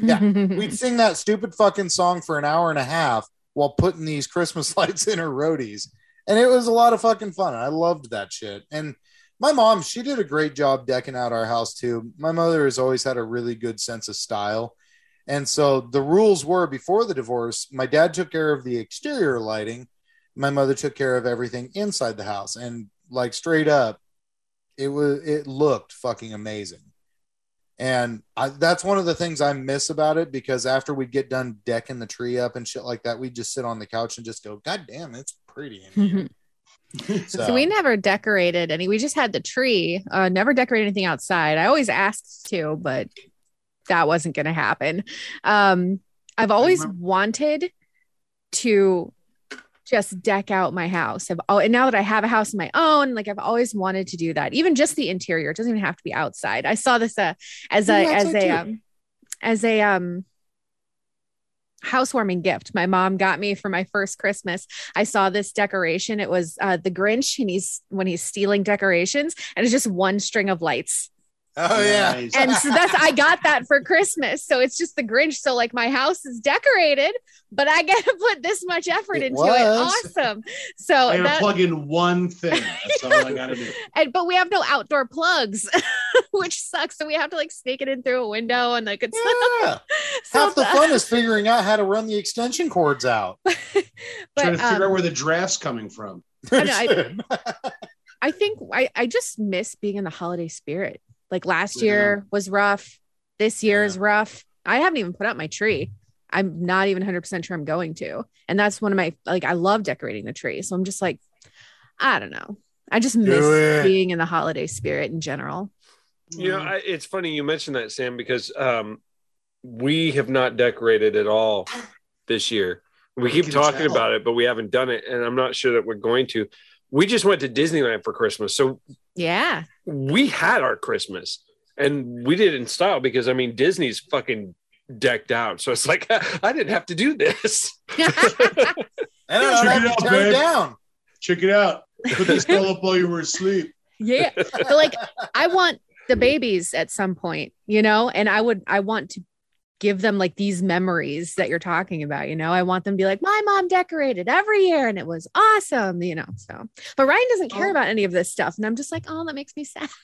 Yeah, we'd sing that stupid fucking song for an hour and a half while putting these Christmas lights in her rhodies, and it was a lot of fucking fun. I loved that shit. And my mom, she did a great job decking out our house too. My mother has always had a really good sense of style. And so the rules were before the divorce, my dad took care of the exterior lighting, my mother took care of everything inside the house. And like straight up, it was it looked fucking amazing. And I, that's one of the things I miss about it because after we get done decking the tree up and shit like that, we just sit on the couch and just go, God damn, it's pretty in here. So we never decorated any. We just had the tree. Uh, never decorated anything outside. I always asked to, but that wasn't going to happen. Um, I've always wanted to just deck out my house. I've, oh, and now that I have a house of my own, like I've always wanted to do that. Even just the interior. It doesn't even have to be outside. I saw this uh, as a as a um, as a um housewarming gift my mom got me for my first christmas i saw this decoration it was uh, the grinch and he's when he's stealing decorations and it's just one string of lights Oh yeah. And so that's i got that for christmas so it's just the grinch so like my house is decorated but i get to put this much effort It into was. it awesome so I gotta that plug in one thing. That's all I gotta do. and but we have no outdoor plugs which sucks so we have to like sneak it in through a window and like it's Yeah. so Half the fun is figuring out how to run the extension cords out. but Trying to figure um, out where the draft's coming from. I know, I think I, I just miss being in the holiday spirit. Like last Yeah. year was rough. This year is rough. I haven't even put up my tree. I'm not even 100% sure I'm going to. And that's one of my, like, I love decorating the tree. So I'm just like, I don't know. I just miss it. being in the holiday spirit in general. You know, I, it's funny you mentioned that, Sam, because um, we have not decorated at all this year. We keep talking tell. about it, but we haven't done it, and I'm not sure that we're going to. We just went to Disneyland for Christmas, so Yeah. we had our Christmas, and we did it in style because I mean Disney's fucking decked out, so it's like I didn't have to do this. And I don't Check it out, tear babe. down. Check it out. Put this spell up while you were asleep. yeah. But like, I want the babies at some point, you know, and I would, I want to give them like these memories that you're talking about, you know, I want them to be like, my mom decorated every year and it was awesome, you know, so, but Ryan doesn't care Oh. about any of this stuff. And I'm just like, oh, that makes me sad.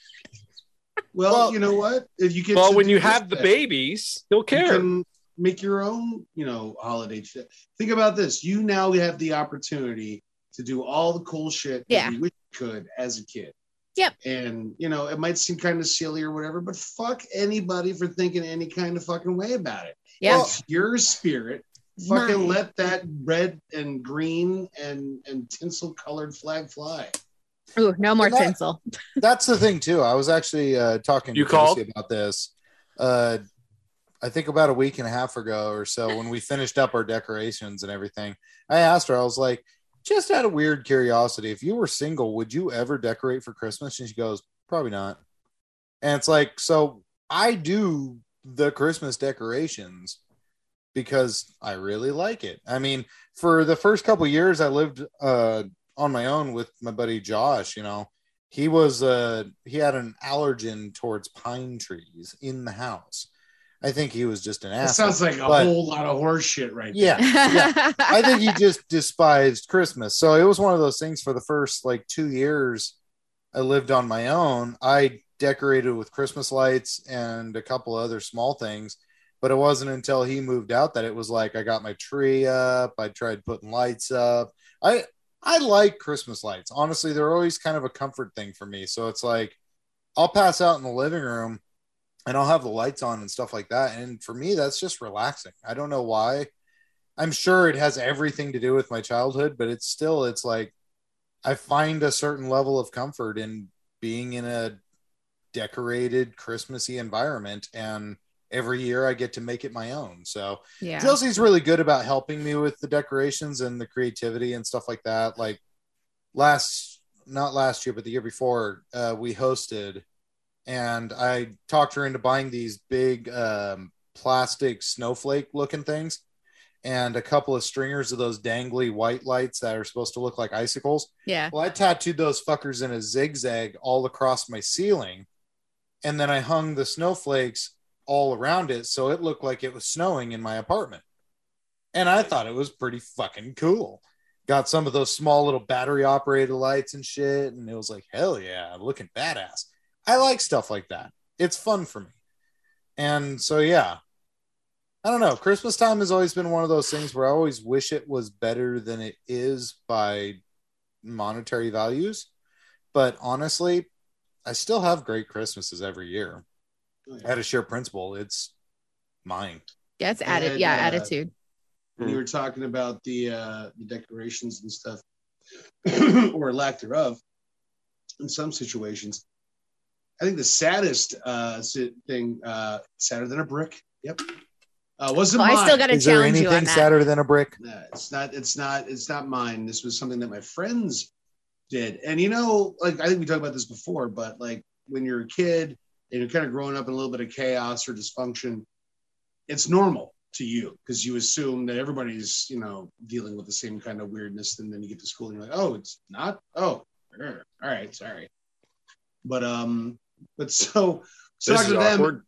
Well, Well- you know what? If you get well, when you have the babies, you'll you care. can make your own, you know, holiday shit. Think about this. You now have the opportunity to do all the cool shit Yeah. that you wish you could as a kid. Yep. And you know, it might seem kind of silly or whatever, but fuck anybody for thinking any kind of fucking way about it. Yeah. It's your spirit. Fucking Mine. let that red and green and and tinsel colored flag fly. Ooh, no more that- tinsel. That's the thing too. I was actually uh, talking You to called? Josie about this. Uh, I think about a week and a half ago or so when we finished up our decorations and everything. I asked her. I was like, just out of weird curiosity, if you were single, would you ever decorate for Christmas? And she goes, probably not. And it's like, so I do the Christmas decorations because I really like it. I mean, for the first couple years I lived uh on my own with my buddy Josh, you know, he was uh he had an allergen towards pine trees in the house. I think he was just an ass. That asshole. sounds like a but- whole lot of horse shit right yeah, yeah. I think he just despised Christmas. So it was one of those things for the first like two years I lived on my own. I decorated with Christmas lights and a couple other small things. But it wasn't until he moved out that it was like I got my tree up. I tried putting lights up. I I like Christmas lights. Honestly, they're always kind of a comfort thing for me. So it's like I'll pass out in the living room and I'll have the lights on and stuff like that. And for me, that's just relaxing. I don't know why. I'm sure it has everything to do with my childhood, but it's still, it's like I find a certain level of comfort in being in a decorated Christmassy environment. And every year I get to make it my own. So yeah. Chelsea's really good about helping me with the decorations and the creativity and stuff like that. Like last, not last year, but the year before, uh, we hosted, and I talked her into buying these big um, plastic snowflake looking things and a couple of stringers of those dangly white lights that are supposed to look like icicles. Yeah. Well, I tattooed those fuckers in a zigzag all across my ceiling, and then I hung the snowflakes all around it so it looked like it was snowing in my apartment. And I thought it was pretty fucking cool. Got some of those small little battery operated lights and shit, and it was like, hell yeah, looking badass. I like stuff like that. It's fun for me. And so, yeah, I don't know. Christmas time has always been one of those things where I always wish it was better than it is by monetary values. But honestly, I still have great Christmases every year. At a sheer principle, it's mine. Yeah, it's added. And, Yeah, uh, attitude. when you were talking about the uh, the decorations and stuff, or lack thereof, in some situations. I think the saddest uh, thing, uh, sadder than a brick. Yep, uh, wasn't Well, I mine. still got to Is there challenge you anything sadder than a brick? No, it's not. It's not. It's not mine. This was something that my friends did, and you know, like I think we talked about this before, but like when you're a kid and you're kind of growing up in a little bit of chaos or dysfunction, it's normal. to you because you assume that everybody's you know dealing with the same kind of weirdness and then you get to school and you're like oh it's not oh all right sorry but um but so so talking to them. awkward.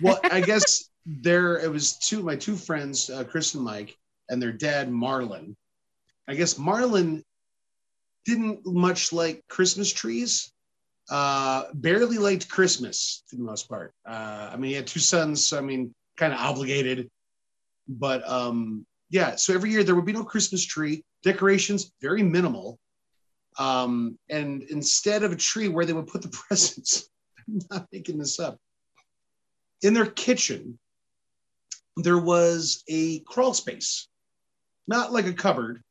well i guess there it was two my two friends uh, chris and mike and their dad marlon i guess marlon didn't much like christmas trees uh barely liked christmas for the most part. Uh i mean he had two sons so i mean kind of obligated. But um yeah so every year there would be no christmas tree. Decorations very minimal um and instead of a tree where they would put the presents i'm not making this up. In their kitchen there was a crawl space. Not like a cupboard.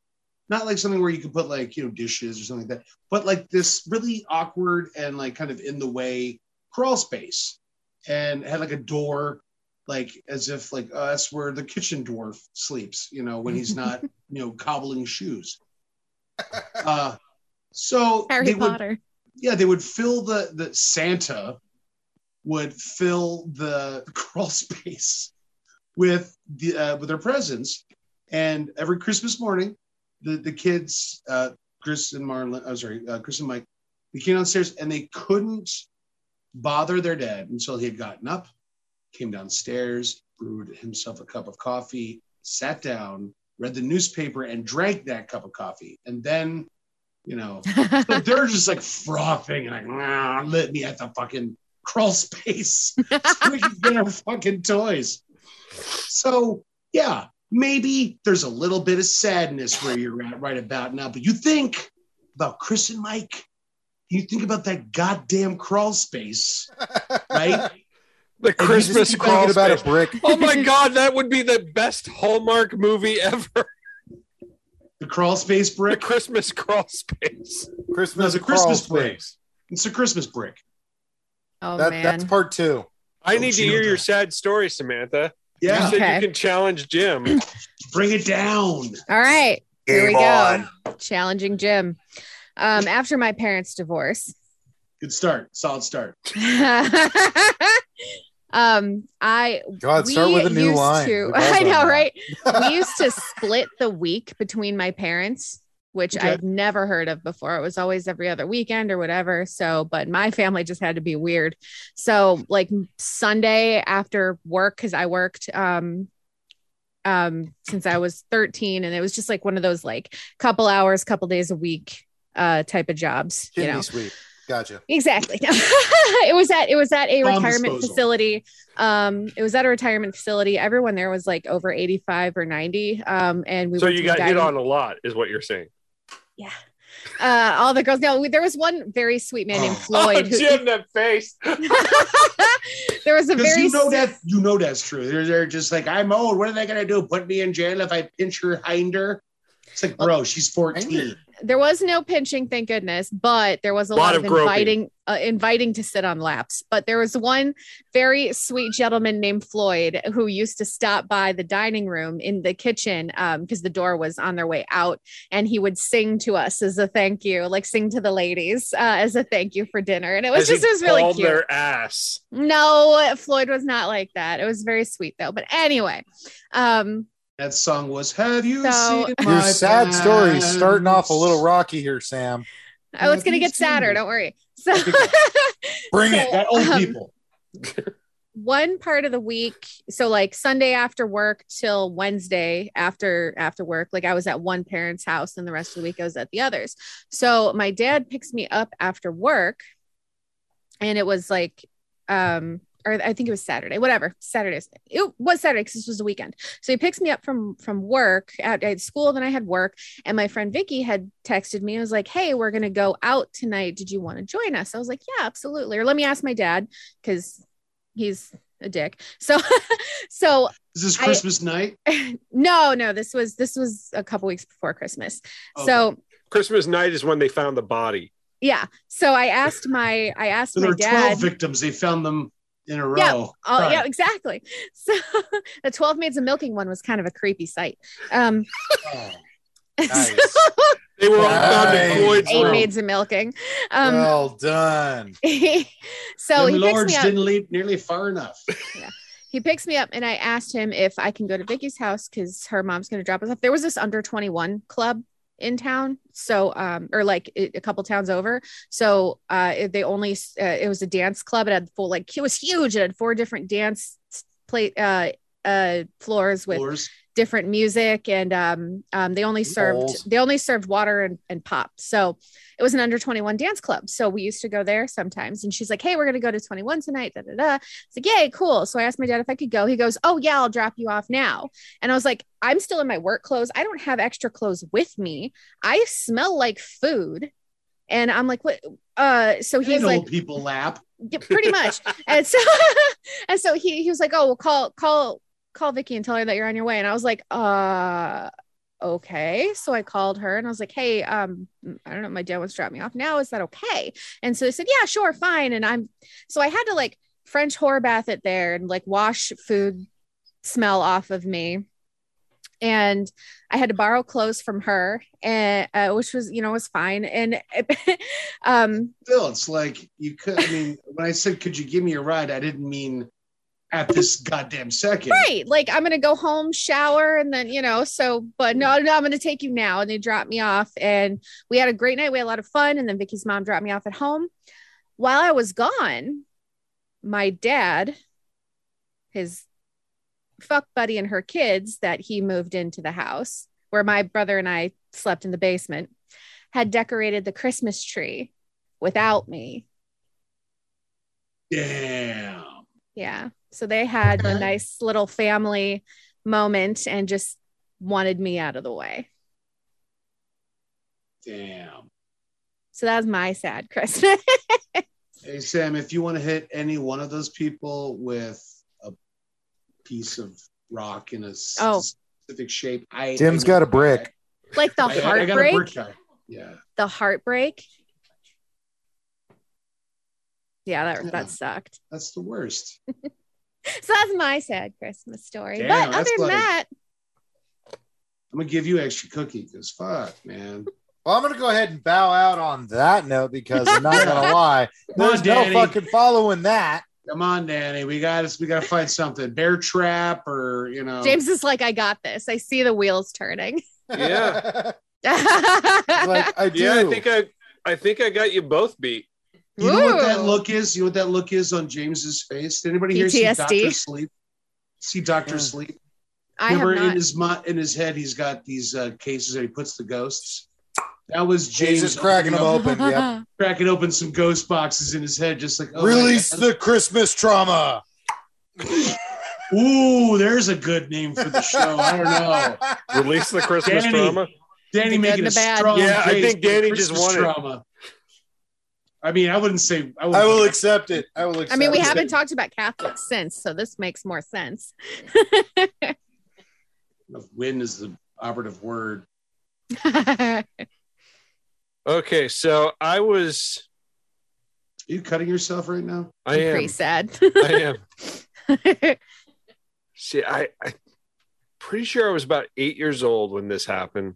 Not like something where you could put like you know dishes or something like that but like this really awkward and like kind of in the way crawl space. And had like a door like as if like uh, that's where the kitchen dwarf sleeps you know when he's not you know cobbling shoes. Uh so Harry they would Potter. yeah they would fill the the santa would fill the crawl space with the uh, with their presents and every christmas morning the the kids uh chris and marlon i'm sorry uh, chris and mike they came downstairs and they couldn't bother their dad until he had gotten up came downstairs brewed himself a cup of coffee sat down read the newspaper and drank that cup of coffee and then you know so they're just like frothing and like "Nah, let me at the fucking crawl space so we can get our fucking toys. So yeah, maybe there's a little bit of sadness where you're at right about now, but you think about Chris and Mike, you think about that goddamn crawl space, right? The Christmas crawl about a brick. Oh my god, that would be the best Hallmark movie ever. The crawl space The brick. Christmas crawl space. Christmas No, the crawl Christmas brick. space. It's a Christmas brick. Oh That, man. that's part two. I Oh, need to hear knows your sad story, Samantha. Yeah, You said Okay. you can challenge Jim. bring it down. All right. Here we Game go. Challenging Jim. Um, after my parents' divorce, Good start. Solid start. um, I God, start with a new used line. to- I know, right? we used to split the week between my parents, which Okay. I'd never heard of before. It was always every other weekend or whatever. So, but my family just had to be weird. So, like Sunday after work, because I worked um um since I was 13, and it was just like one of those like couple hours, couple days a week uh type of jobs, you know. sweep. Gotcha. Exactly. it was at it was at a Bomb retirement disposal. facility. Um, it was at a retirement facility. Everyone there was like over 85 or 90. Um, and we so you to got hit on a lot, is what you're saying. Yeah. Uh, all the girls. No, there was one very sweet man named Oh. Floyd. oh, who, Jim, that face. there was a very you know s- that you know that's true. They're, they're just like, I'm old. What are they gonna do? Put me in jail if I pinch her hinder? It's like, bro, she's 14. There was no pinching, thank goodness, but there was a Lot lot, of of inviting, uh, inviting to sit on laps. But there was one very sweet gentleman named Floyd who used to stop by the dining room in the kitchen because the door was on their way out, and he would sing to us as a thank you, like sing to the ladies uh, as a thank you for dinner, and it was just it was really cute. their ass. No, Floyd was not like that. It was very sweet though. But anyway, um, That song was Have You So- Seen Your My sad story starting off a little rocky here, Sam. oh, it's gonna get sadder. it? Don't worry. So, Bring it. Got old um, people. one part of the week so like sunday after work till wednesday after after work like i was at one parent's house and the rest of the week i was at the others so my dad picks me up after work and it was like um or I think it was Saturday, whatever. Saturday. It was Saturday because this was the weekend. So he picks me up from from work at, at school. Then I had work, and my friend Vicky had texted me. and was like, "Hey, we're gonna go out tonight. Did you want to join us?" I was like, "Yeah, absolutely." Or let me ask my dad because he's a dick. So, so Is this I- Christmas night? no, no, this was this was a couple weeks before Christmas. Okay. So Christmas night is when they found the body. yeah, so I asked my I asked So there my were 12 victims. They found them in a row. Yeah, Oh, Right. yeah, exactly. So the 12 maids of milking one was kind of a creepy sight. Um, Oh, Nice. They were all found in Nice. Floyd's eight room. maids of milking. Um, well done. so Them he picks lords me up. didn't leap nearly far enough. he picks me up and I asked him if I can go to Vicky's house because her mom's going to drop us off. There was this under 21 club in town. So, um, or like a couple towns over. So, uh, they only, uh, it was a dance club. It had full, like, it was huge. It had four different dance plate, uh, uh, floors with Floors. Different music and um, um, they only served they only served water and, and pop. So it was an under 21 dance club. So we used to go there sometimes. And she's like hey we're going to go to 21 tonight da, da, da. it's like yay cool. So i asked my dad if i could go. He goes oh yeah i'll drop you off now. And i was like i'm still in my work clothes. I don't have extra clothes with me. I smell like food. And i'm like what? Uh so he's old like people lap. yeah, pretty much. and so and so he he was like, "Oh, well, call call call Vicky and tell her that you're on your way." And I was like, "Uh, okay." So I called her and I was like, "Hey, um, I don't know, my dad wants to drop me off now. Is that okay?" And so they said, "Yeah, sure, fine." And I'm so I had to like French whore bath it there and like wash food smell off of me. And I had to borrow clothes from her, and uh, which was, you know, was fine. And um, Still, it's like you could. I mean, when I said, "Could you give me a ride?" I didn't mean at this goddamn second. right. Like i'm gonna go home shower and then you know so but no no i'm gonna take you now. And they dropped me off. And we had a great night. We had a lot of fun. And then vicky's mom dropped me off at home. While i was gone my dad his fuck buddy and her kids that he moved into the house where my brother and i slept in the basement had decorated the christmas tree without me. Damn. Yeah. So they had a nice little family moment and just wanted me out of the way. Damn. So that was my sad Christmas. Hey Sam, if you want to hit any one of those people with a piece of rock in a Oh. specific shape, I Tim's I- got a brick. like the I, I got a heartbreak, brick. Yeah. the heartbreak. Yeah, that Yeah. that sucked. That's the worst. So that's my sad Christmas story. Damn, but other than like- that, I'm gonna give you extra cookie because fuck, man. Well, I'm going to go ahead and bow out on that note because I'm not going to lie. Come on, There's no Danny. fucking following that. Come on, Danny. We got to we got to find something. Bear trap or you know. James is like, I got this. I see the wheels turning. Yeah. like I do. Yeah, I think I I think I got you both beat. You know what that look is? You know what that look is on James's face? Did anybody here see Doctor Sleep? See Doctor Yeah. Sleep? I have Remember in not. his mo- in his head, he's got these uh, cases that he puts the ghosts. That was James Jesus cracking them opening open. Yep. up- cracking open some ghost boxes in his head, just like oh, Release the Christmas trauma. Ooh, there's a good name for the show. I don't know. Release the Christmas Danny. drama. Danny making a the bad. strong Yeah, I think Danny just wanted. won. Trauma. I mean, I wouldn't say I, I will wouldn't- accept it. I will accept I mean, we it. haven't talked about Catholics since, so this makes more sense. Win is the operative word. Okay, so I was Are you cutting yourself right now? I am Pretty sad. I am. See, I I pretty sure I was about eight years old when this happened.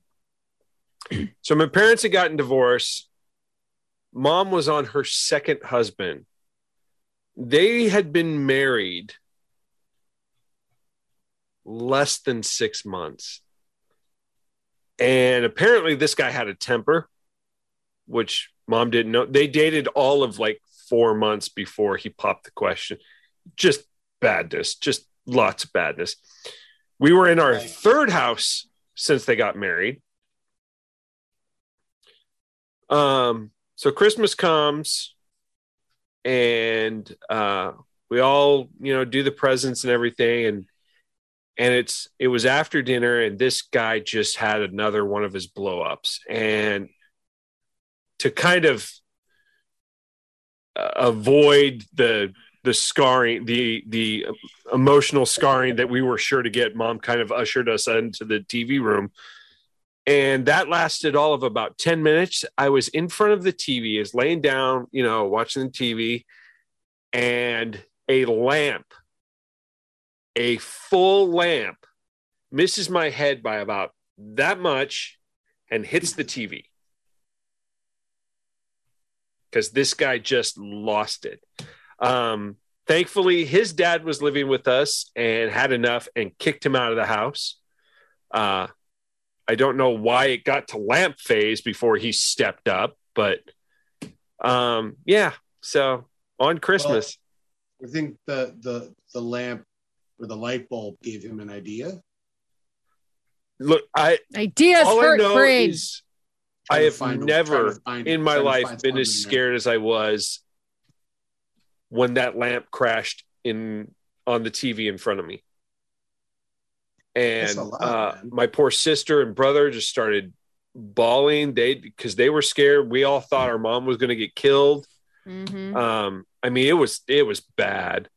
So my parents had gotten divorced. Mom was on her second husband. They had been married less than six months. And apparently this guy had a temper, which mom didn't know. They dated all of like four months before he popped the question. Just badness, just lots of badness. We were in our third house since they got married. Um, so Christmas comes and uh we all, you know, do the presents and everything. And and it's it was after dinner and this guy just had another one of his blow ups and to kind of uh, avoid the the scarring the the emotional scarring that we were sure to get mom kind of ushered us into the tv room and that lasted all of about 10 minutes. I was in front of the tv is laying down you know watching the tv and a lamp a full lamp misses my head by about that much and hits the tv because this guy just lost it. Um thankfully, his dad was living with us and had enough and kicked him out of the house. Uh, I don't know why it got to lamp phase before he stepped up, but um, yeah. So on Christmas, I think the the the lamp or the light bulb gave him an idea. look, I Ideas all I hurt know brains. is I have never find- in my life been as something there. scared as I was when that lamp crashed in on the TV in front of me. And lot, uh, my poor sister and brother just started bawling. They because they were scared. We all thought our mom was going to get killed. Mhm. Um, I mean, it was it was bad.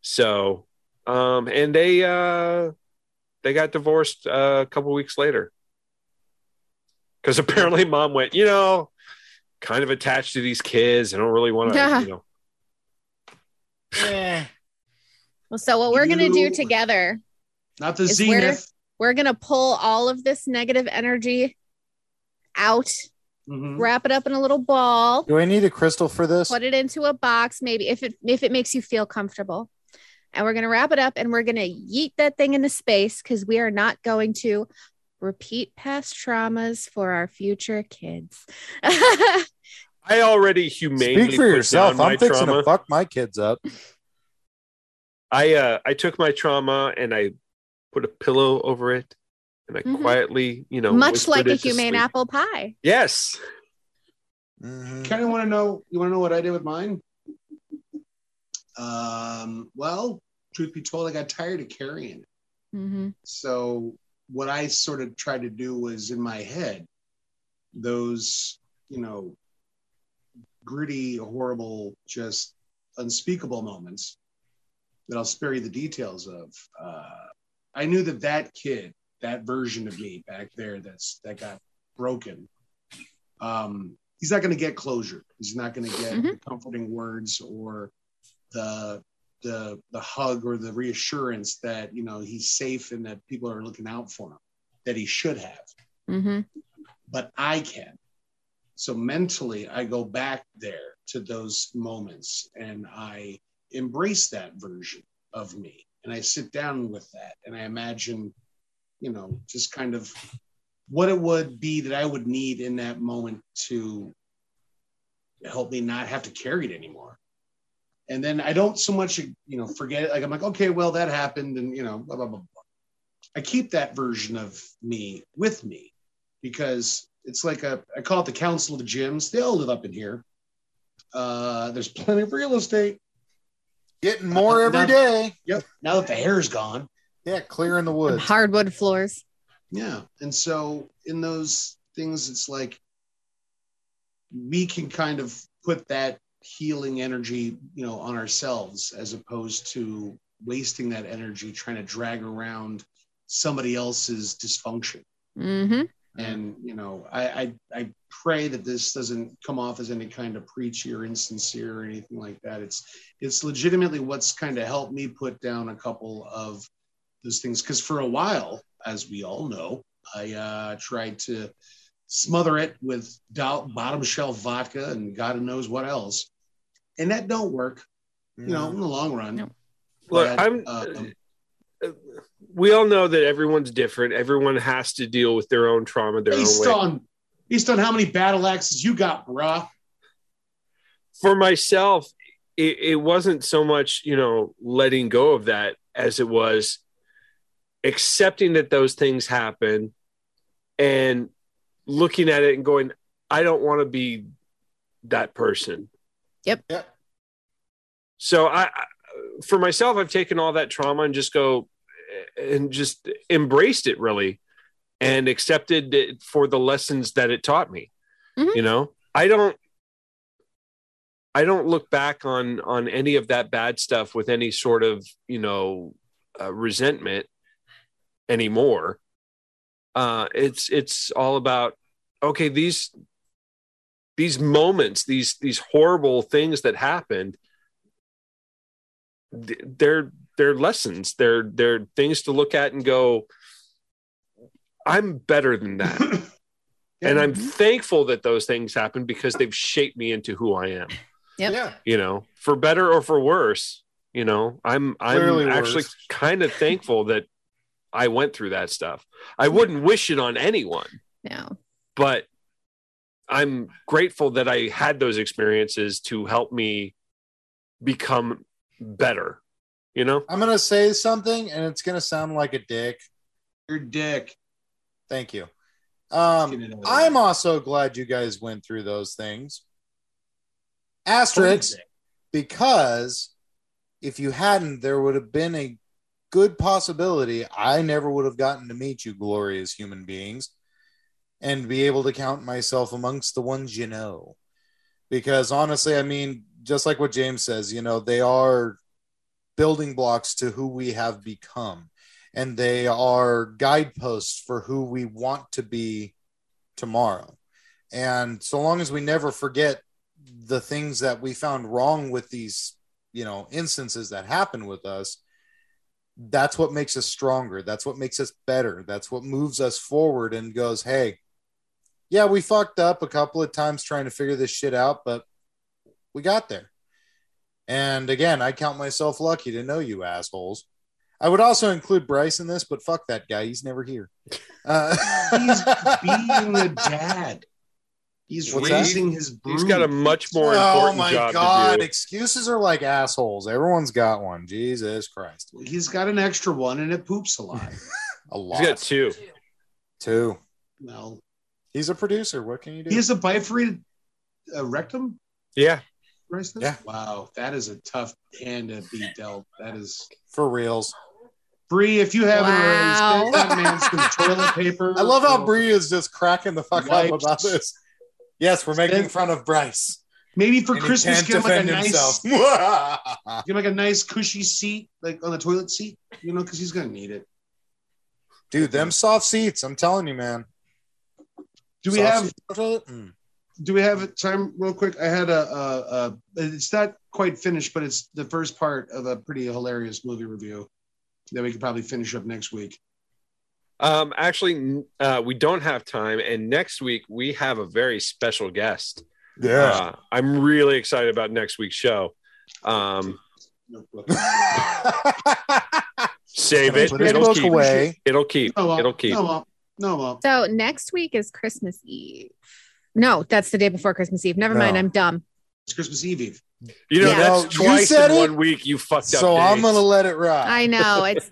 So, um, and they uh, they got divorced uh, a couple weeks later because apparently mom went, you know, kind of attached to these kids. I don't really want to, Yeah. you know. yeah. Well, so what we're gonna do together, Not the Is where- zenith. we're gonna pull all of this negative energy out, Mhm. wrap it up in a little ball, Do I need a crystal for this? put it into a box, maybe if it if it makes you feel comfortable. And we're gonna wrap it up and we're gonna yeet that thing into space because we are not going to repeat past traumas for our future kids. I already humanely Speak for put yourself. down I'm fixing trauma. to fuck my kids up. I uh, I took my trauma and I put a pillow over it, and I Mhm. quietly, you know, Much like a humane sleep. apple pie. Yes. Mhm. Kind of want to know. You want to know what I did with mine? Um. Well, truth be told, I got tired of carrying it. Mm-hmm. So what I sort of tried to do was in my head, those you know, gritty, horrible, just unspeakable moments that I'll spare you the details of. Uh, I knew that that kid, that version of me back there, that's that got broken. Um, he's not going to get closure. He's not going to get Mhm. the comforting words or the the the hug or the reassurance that you know he's safe and that people are looking out for him that he should have Mm-hmm. but I can. So mentally, I go back there to those moments and I embrace that version of me. And I sit down with that and I imagine, you know, just kind of what it would be that I would need in that moment to help me not have to carry it anymore. And then I don't so much, you know, forget it. Like I'm like, okay, well, that happened, and you know, blah blah blah. I keep that version of me with me because it's like a I call it the council of the Jims. They all live up in here. Uh, there's plenty of real estate. Getting more every Now- day. Yep. Now that the hair's gone. Yeah, clearing the woods. Hardwood floors. Yeah. And so in those things, it's like we can kind of put that healing energy, you know, on ourselves as opposed to wasting that energy trying to drag around somebody else's dysfunction. Mm-hmm. And you know, I, I I pray that this doesn't come off as any kind of preachy or insincere or anything like that. It's it's legitimately what's kind of helped me put down a couple of those things because for a while, as we all know, I uh, tried to smother it with do- bottom shelf vodka and God knows what else, and that don't work. You know, in the long run. No. Look, But, I'm. um, we all know that everyone's different. Everyone has to deal with their own trauma their based own way. on based on how many battle axes you got, bruh. For myself, it, it wasn't so much you know letting go of that as it was accepting that those things happen and looking at it and going, I don't want to be that person. Yep. Yep. So I, I for myself, I've taken all that trauma and just go and just embraced it really and accepted it for the lessons that it taught me. Mhm. You know, I don't I don't look back on on any of that bad stuff with any sort of, you know, uh, resentment anymore. Uh it's it's all about okay, these these moments, these these horrible things that happened th- they're they're lessons they're they're things to look at and go i'm better than that and i'm mm-hmm. thankful that those things happened because they've shaped me into who i am Yep. Yeah. you know for better or for worse You know, I'm I'm actually worse. kind of thankful that I went through that stuff. I wouldn't wish it on anyone, No. but I'm grateful that I had those experiences to help me become better. You know, I'm gonna say something, and it's gonna sound like a dick. Your dick. Thank you. Um, it out of I'm there. also glad you guys went through those things. Asterisk, because if you hadn't, there would have been a good possibility I never would have gotten to meet you, glorious human beings, and be able to count myself amongst the ones you know. Because honestly, I mean, just like what James says, you know, they are building blocks to who we have become, and they are guideposts for who we want to be tomorrow. And so long as we never forget the things that we found wrong with these, you know, instances that happen with us, that's what makes us stronger. That's what makes us better. That's what moves us forward and goes, hey, yeah, we fucked up a couple of times trying to figure this shit out, but we got there. And again, I count myself lucky to know you assholes. I would also include Bryce in this, but fuck that guy. He's never here. Uh, He's being a dad. He's What's that? raising his brood. he's got a much more oh important my job god! to do. Excuses are like assholes. Everyone's got one. Jesus Christ, He's got an extra one and it poops a lot. a lot. He's got two. Two. well, He's a producer. What can you do? he has a bifurcated uh, rectum. Yeah, Bryce does? Yeah. Wow, that is a tough hand to be dealt. That is for reals. Bree. If you haven't Wow. already, send that man some toilet paper. I love how or Bree is just cracking the fuck Wipes. up about this. Yes, we're making Send- fun of Bryce. Maybe for And Christmas, can't give him like a defend nice, himself. give him like a nice cushy seat, like on the toilet seat. You know, because he's gonna need it. Dude, them soft seats. I'm telling you, man. Do we Soft have seats on the toilet? Do we have time real quick i had a, a, a it's not quite finished but it's the first part of a pretty hilarious movie review that we could probably finish up next week Um, actually, uh, we don't have time, and next week we have a very special guest. Uh, I'm really excited about next week's show. Um, save Can I it. put It'll keep. away? It'll keep. no well, It'll keep. no well, no well. So next week is Christmas Eve. No, that's the day before Christmas Eve. Never mind, I'm dumb. it's christmas eve eve You know, Yeah. that's No, twice said in it, one week. You fucked up. so I'm gonna let it ride. I know it's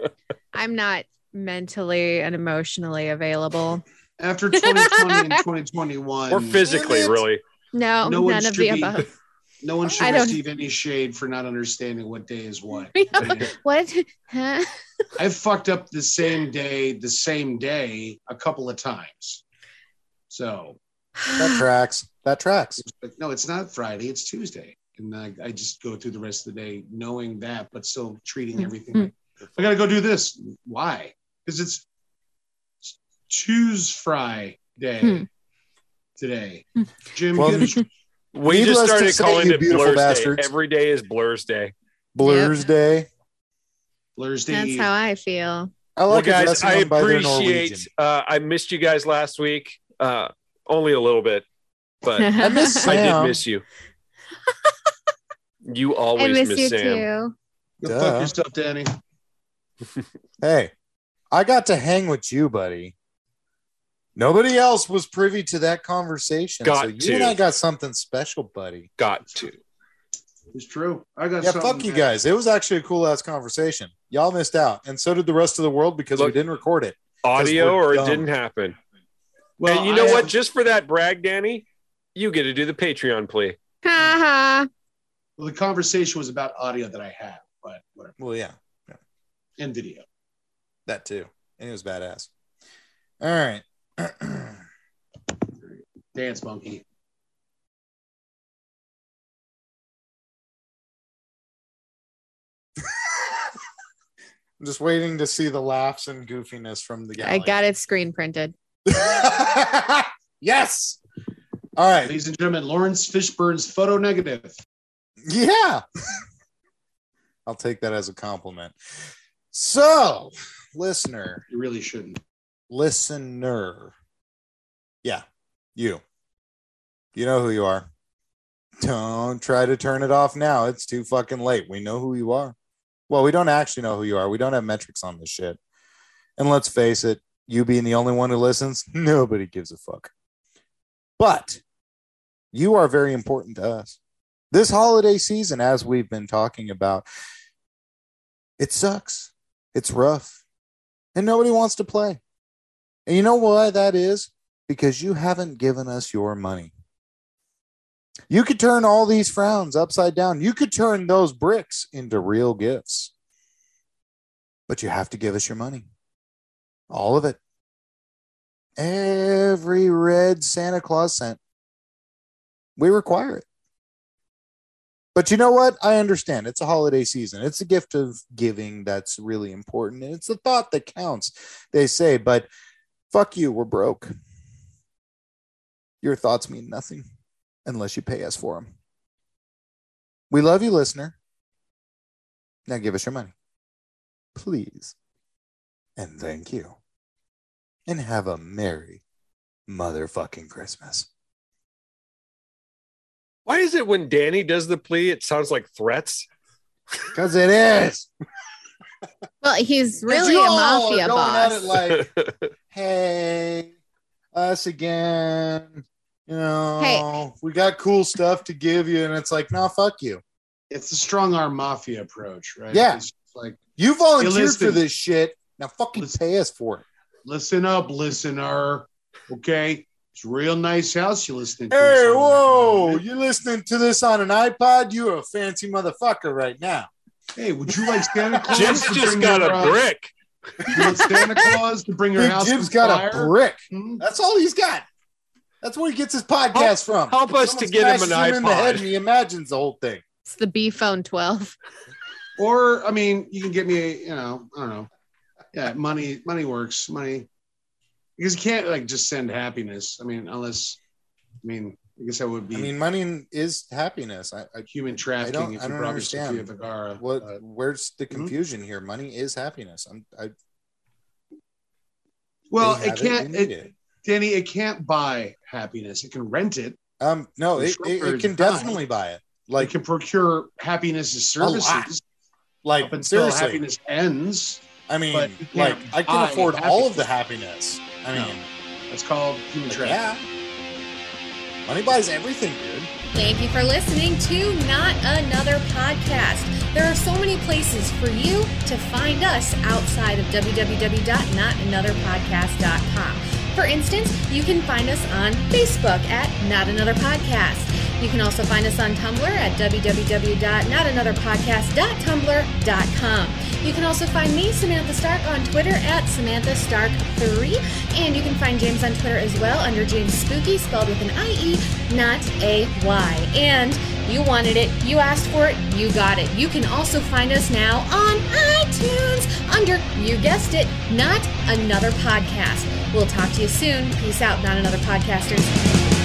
I'm not mentally and emotionally available. after 2020 and 2021 or physically, really. No, no one none of should the be above. no one should I don't- receive any shade for not understanding what day is what what? Huh? i've fucked up the same day the same day a couple of times so that tracks. That tracks. But no, it's not Friday. It's Tuesday, and I, I just go through the rest of the day knowing that, but still treating everything. Mhm. Like, I got to go do this. Why? Because it's Choose Fry Day Hmm. today. Jim, Well, you gotta- We Needless just started calling it beautiful Blur's bastards. Day. Every day is Blur's Day. Blur's Day. Thursday. That's how I feel. I like well, it guys, I them by their appreciate. Uh, I missed you guys last week. Uh, only a little bit, but I miss I did miss you. You I always miss miss you Sam. too. Go Duh. fuck yourself, Danny. Hey, I got to hang with you, buddy. Nobody else was privy to that conversation. Got so you to. and I got something special, buddy. Got to. It's true. I got Yeah, something fuck you that- guys. It was actually a cool ass conversation. Y'all missed out, and so did the rest of the world because we didn't record it. Audio we're or it didn't happen. Well, and you know I what? have- Just for that brag, Danny, you get to do the Patreon plea. Ha ha. well, the conversation was about audio that I have, but whatever, Well, yeah, and video. that too, and it was badass. All right. Dance monkey. I'm just waiting to see the laughs and goofiness from the guy. I got it screen printed. yes. All right. Ladies and gentlemen, Laurence Fishburne's photo negative. Yeah. I'll take that as a compliment. So, listener, You really shouldn't. listener. Yeah, you. You know who you are. Don't try to turn it off now. It's too fucking late. We know who you are. Well, we don't actually know who you are. We don't have metrics on this shit. And let's face it, you being the only one who listens, nobody gives a fuck. But you are very important to us. This holiday season, as we've been talking about, it sucks. It's rough. And nobody wants to play. And you know why that is? Because you haven't given us your money. You could turn all these frowns upside down. You could turn those bricks into real gifts. But you have to give us your money. All of it. Every red Santa Claus cent. We require it. But you know what? I understand. It's a holiday season. It's a gift of giving that's really important. And it's the thought that counts, they say. But fuck you, we're broke. Your thoughts mean nothing unless you pay us for them. We love you, listener. Now give us your money. Please. And thank you. And have a merry motherfucking Christmas. Why is it when Danny does the plea, it sounds like threats? Because it is. Well, he's really a mafia boss. like, hey, us again. You know, Hey. we got cool stuff to give you, and it's like, no, fuck you. It's the strong arm mafia approach, right? Yeah. It's like You volunteered for this shit. Now fucking Listen. pay us for it. listen up, listener. Okay. It's a real nice house you're listening to. Hey, this on. whoa! You're listening to this on an iPod? You're a fancy motherfucker right now. Hey, would you like Santa Claus? Jim's to just bring got a uh, brick. You want Santa Claus to bring your Big house? Jim's on got fire? a brick. Hmm? That's all he's got. That's where he gets his podcast from. help us to get him an smashes an in the head and he imagines the whole thing. It's the B phone 12. Or I mean, you can get me, a, you know, I don't know. Yeah, money, money works. Money, because you can't like just send happiness. I mean, unless, I mean, I guess that would be I mean, money is happiness. I, I human trafficking. I don't- if I you don't understand. Vergara. what? but- where's the Hmm? confusion here? Money is happiness. I'm. I, well, it can't. need It, Danny, it can't buy happiness. It can rent it. Um, no, it, it, it can definitely buy it. Like it can procure happiness as services like until seriously. happiness ends. I mean, but like can't I can buy afford all of the happiness. happiness. I No. mean, That's called human like, trafficking. yeah, money buys everything, dude. Thank you for listening to Not Another Podcast. There are so many places for you to find us outside of www.notanotherpodcast.com. For instance, you can find us on Facebook at Not Another Podcast. You can also find us on Tumblr at www.notanotherpodcast.tumblr.com. You can also find me, Samantha Stark, on Twitter at Samantha Stark3. And you can find James on Twitter as well under James Spookie, spelled with an I-E, not a Y. And you wanted it, you asked for it, you got it. You can also find us now on iTunes under, you guessed it, Not Another Podcast. We'll talk to you soon. Peace out, Not Another Podcasters.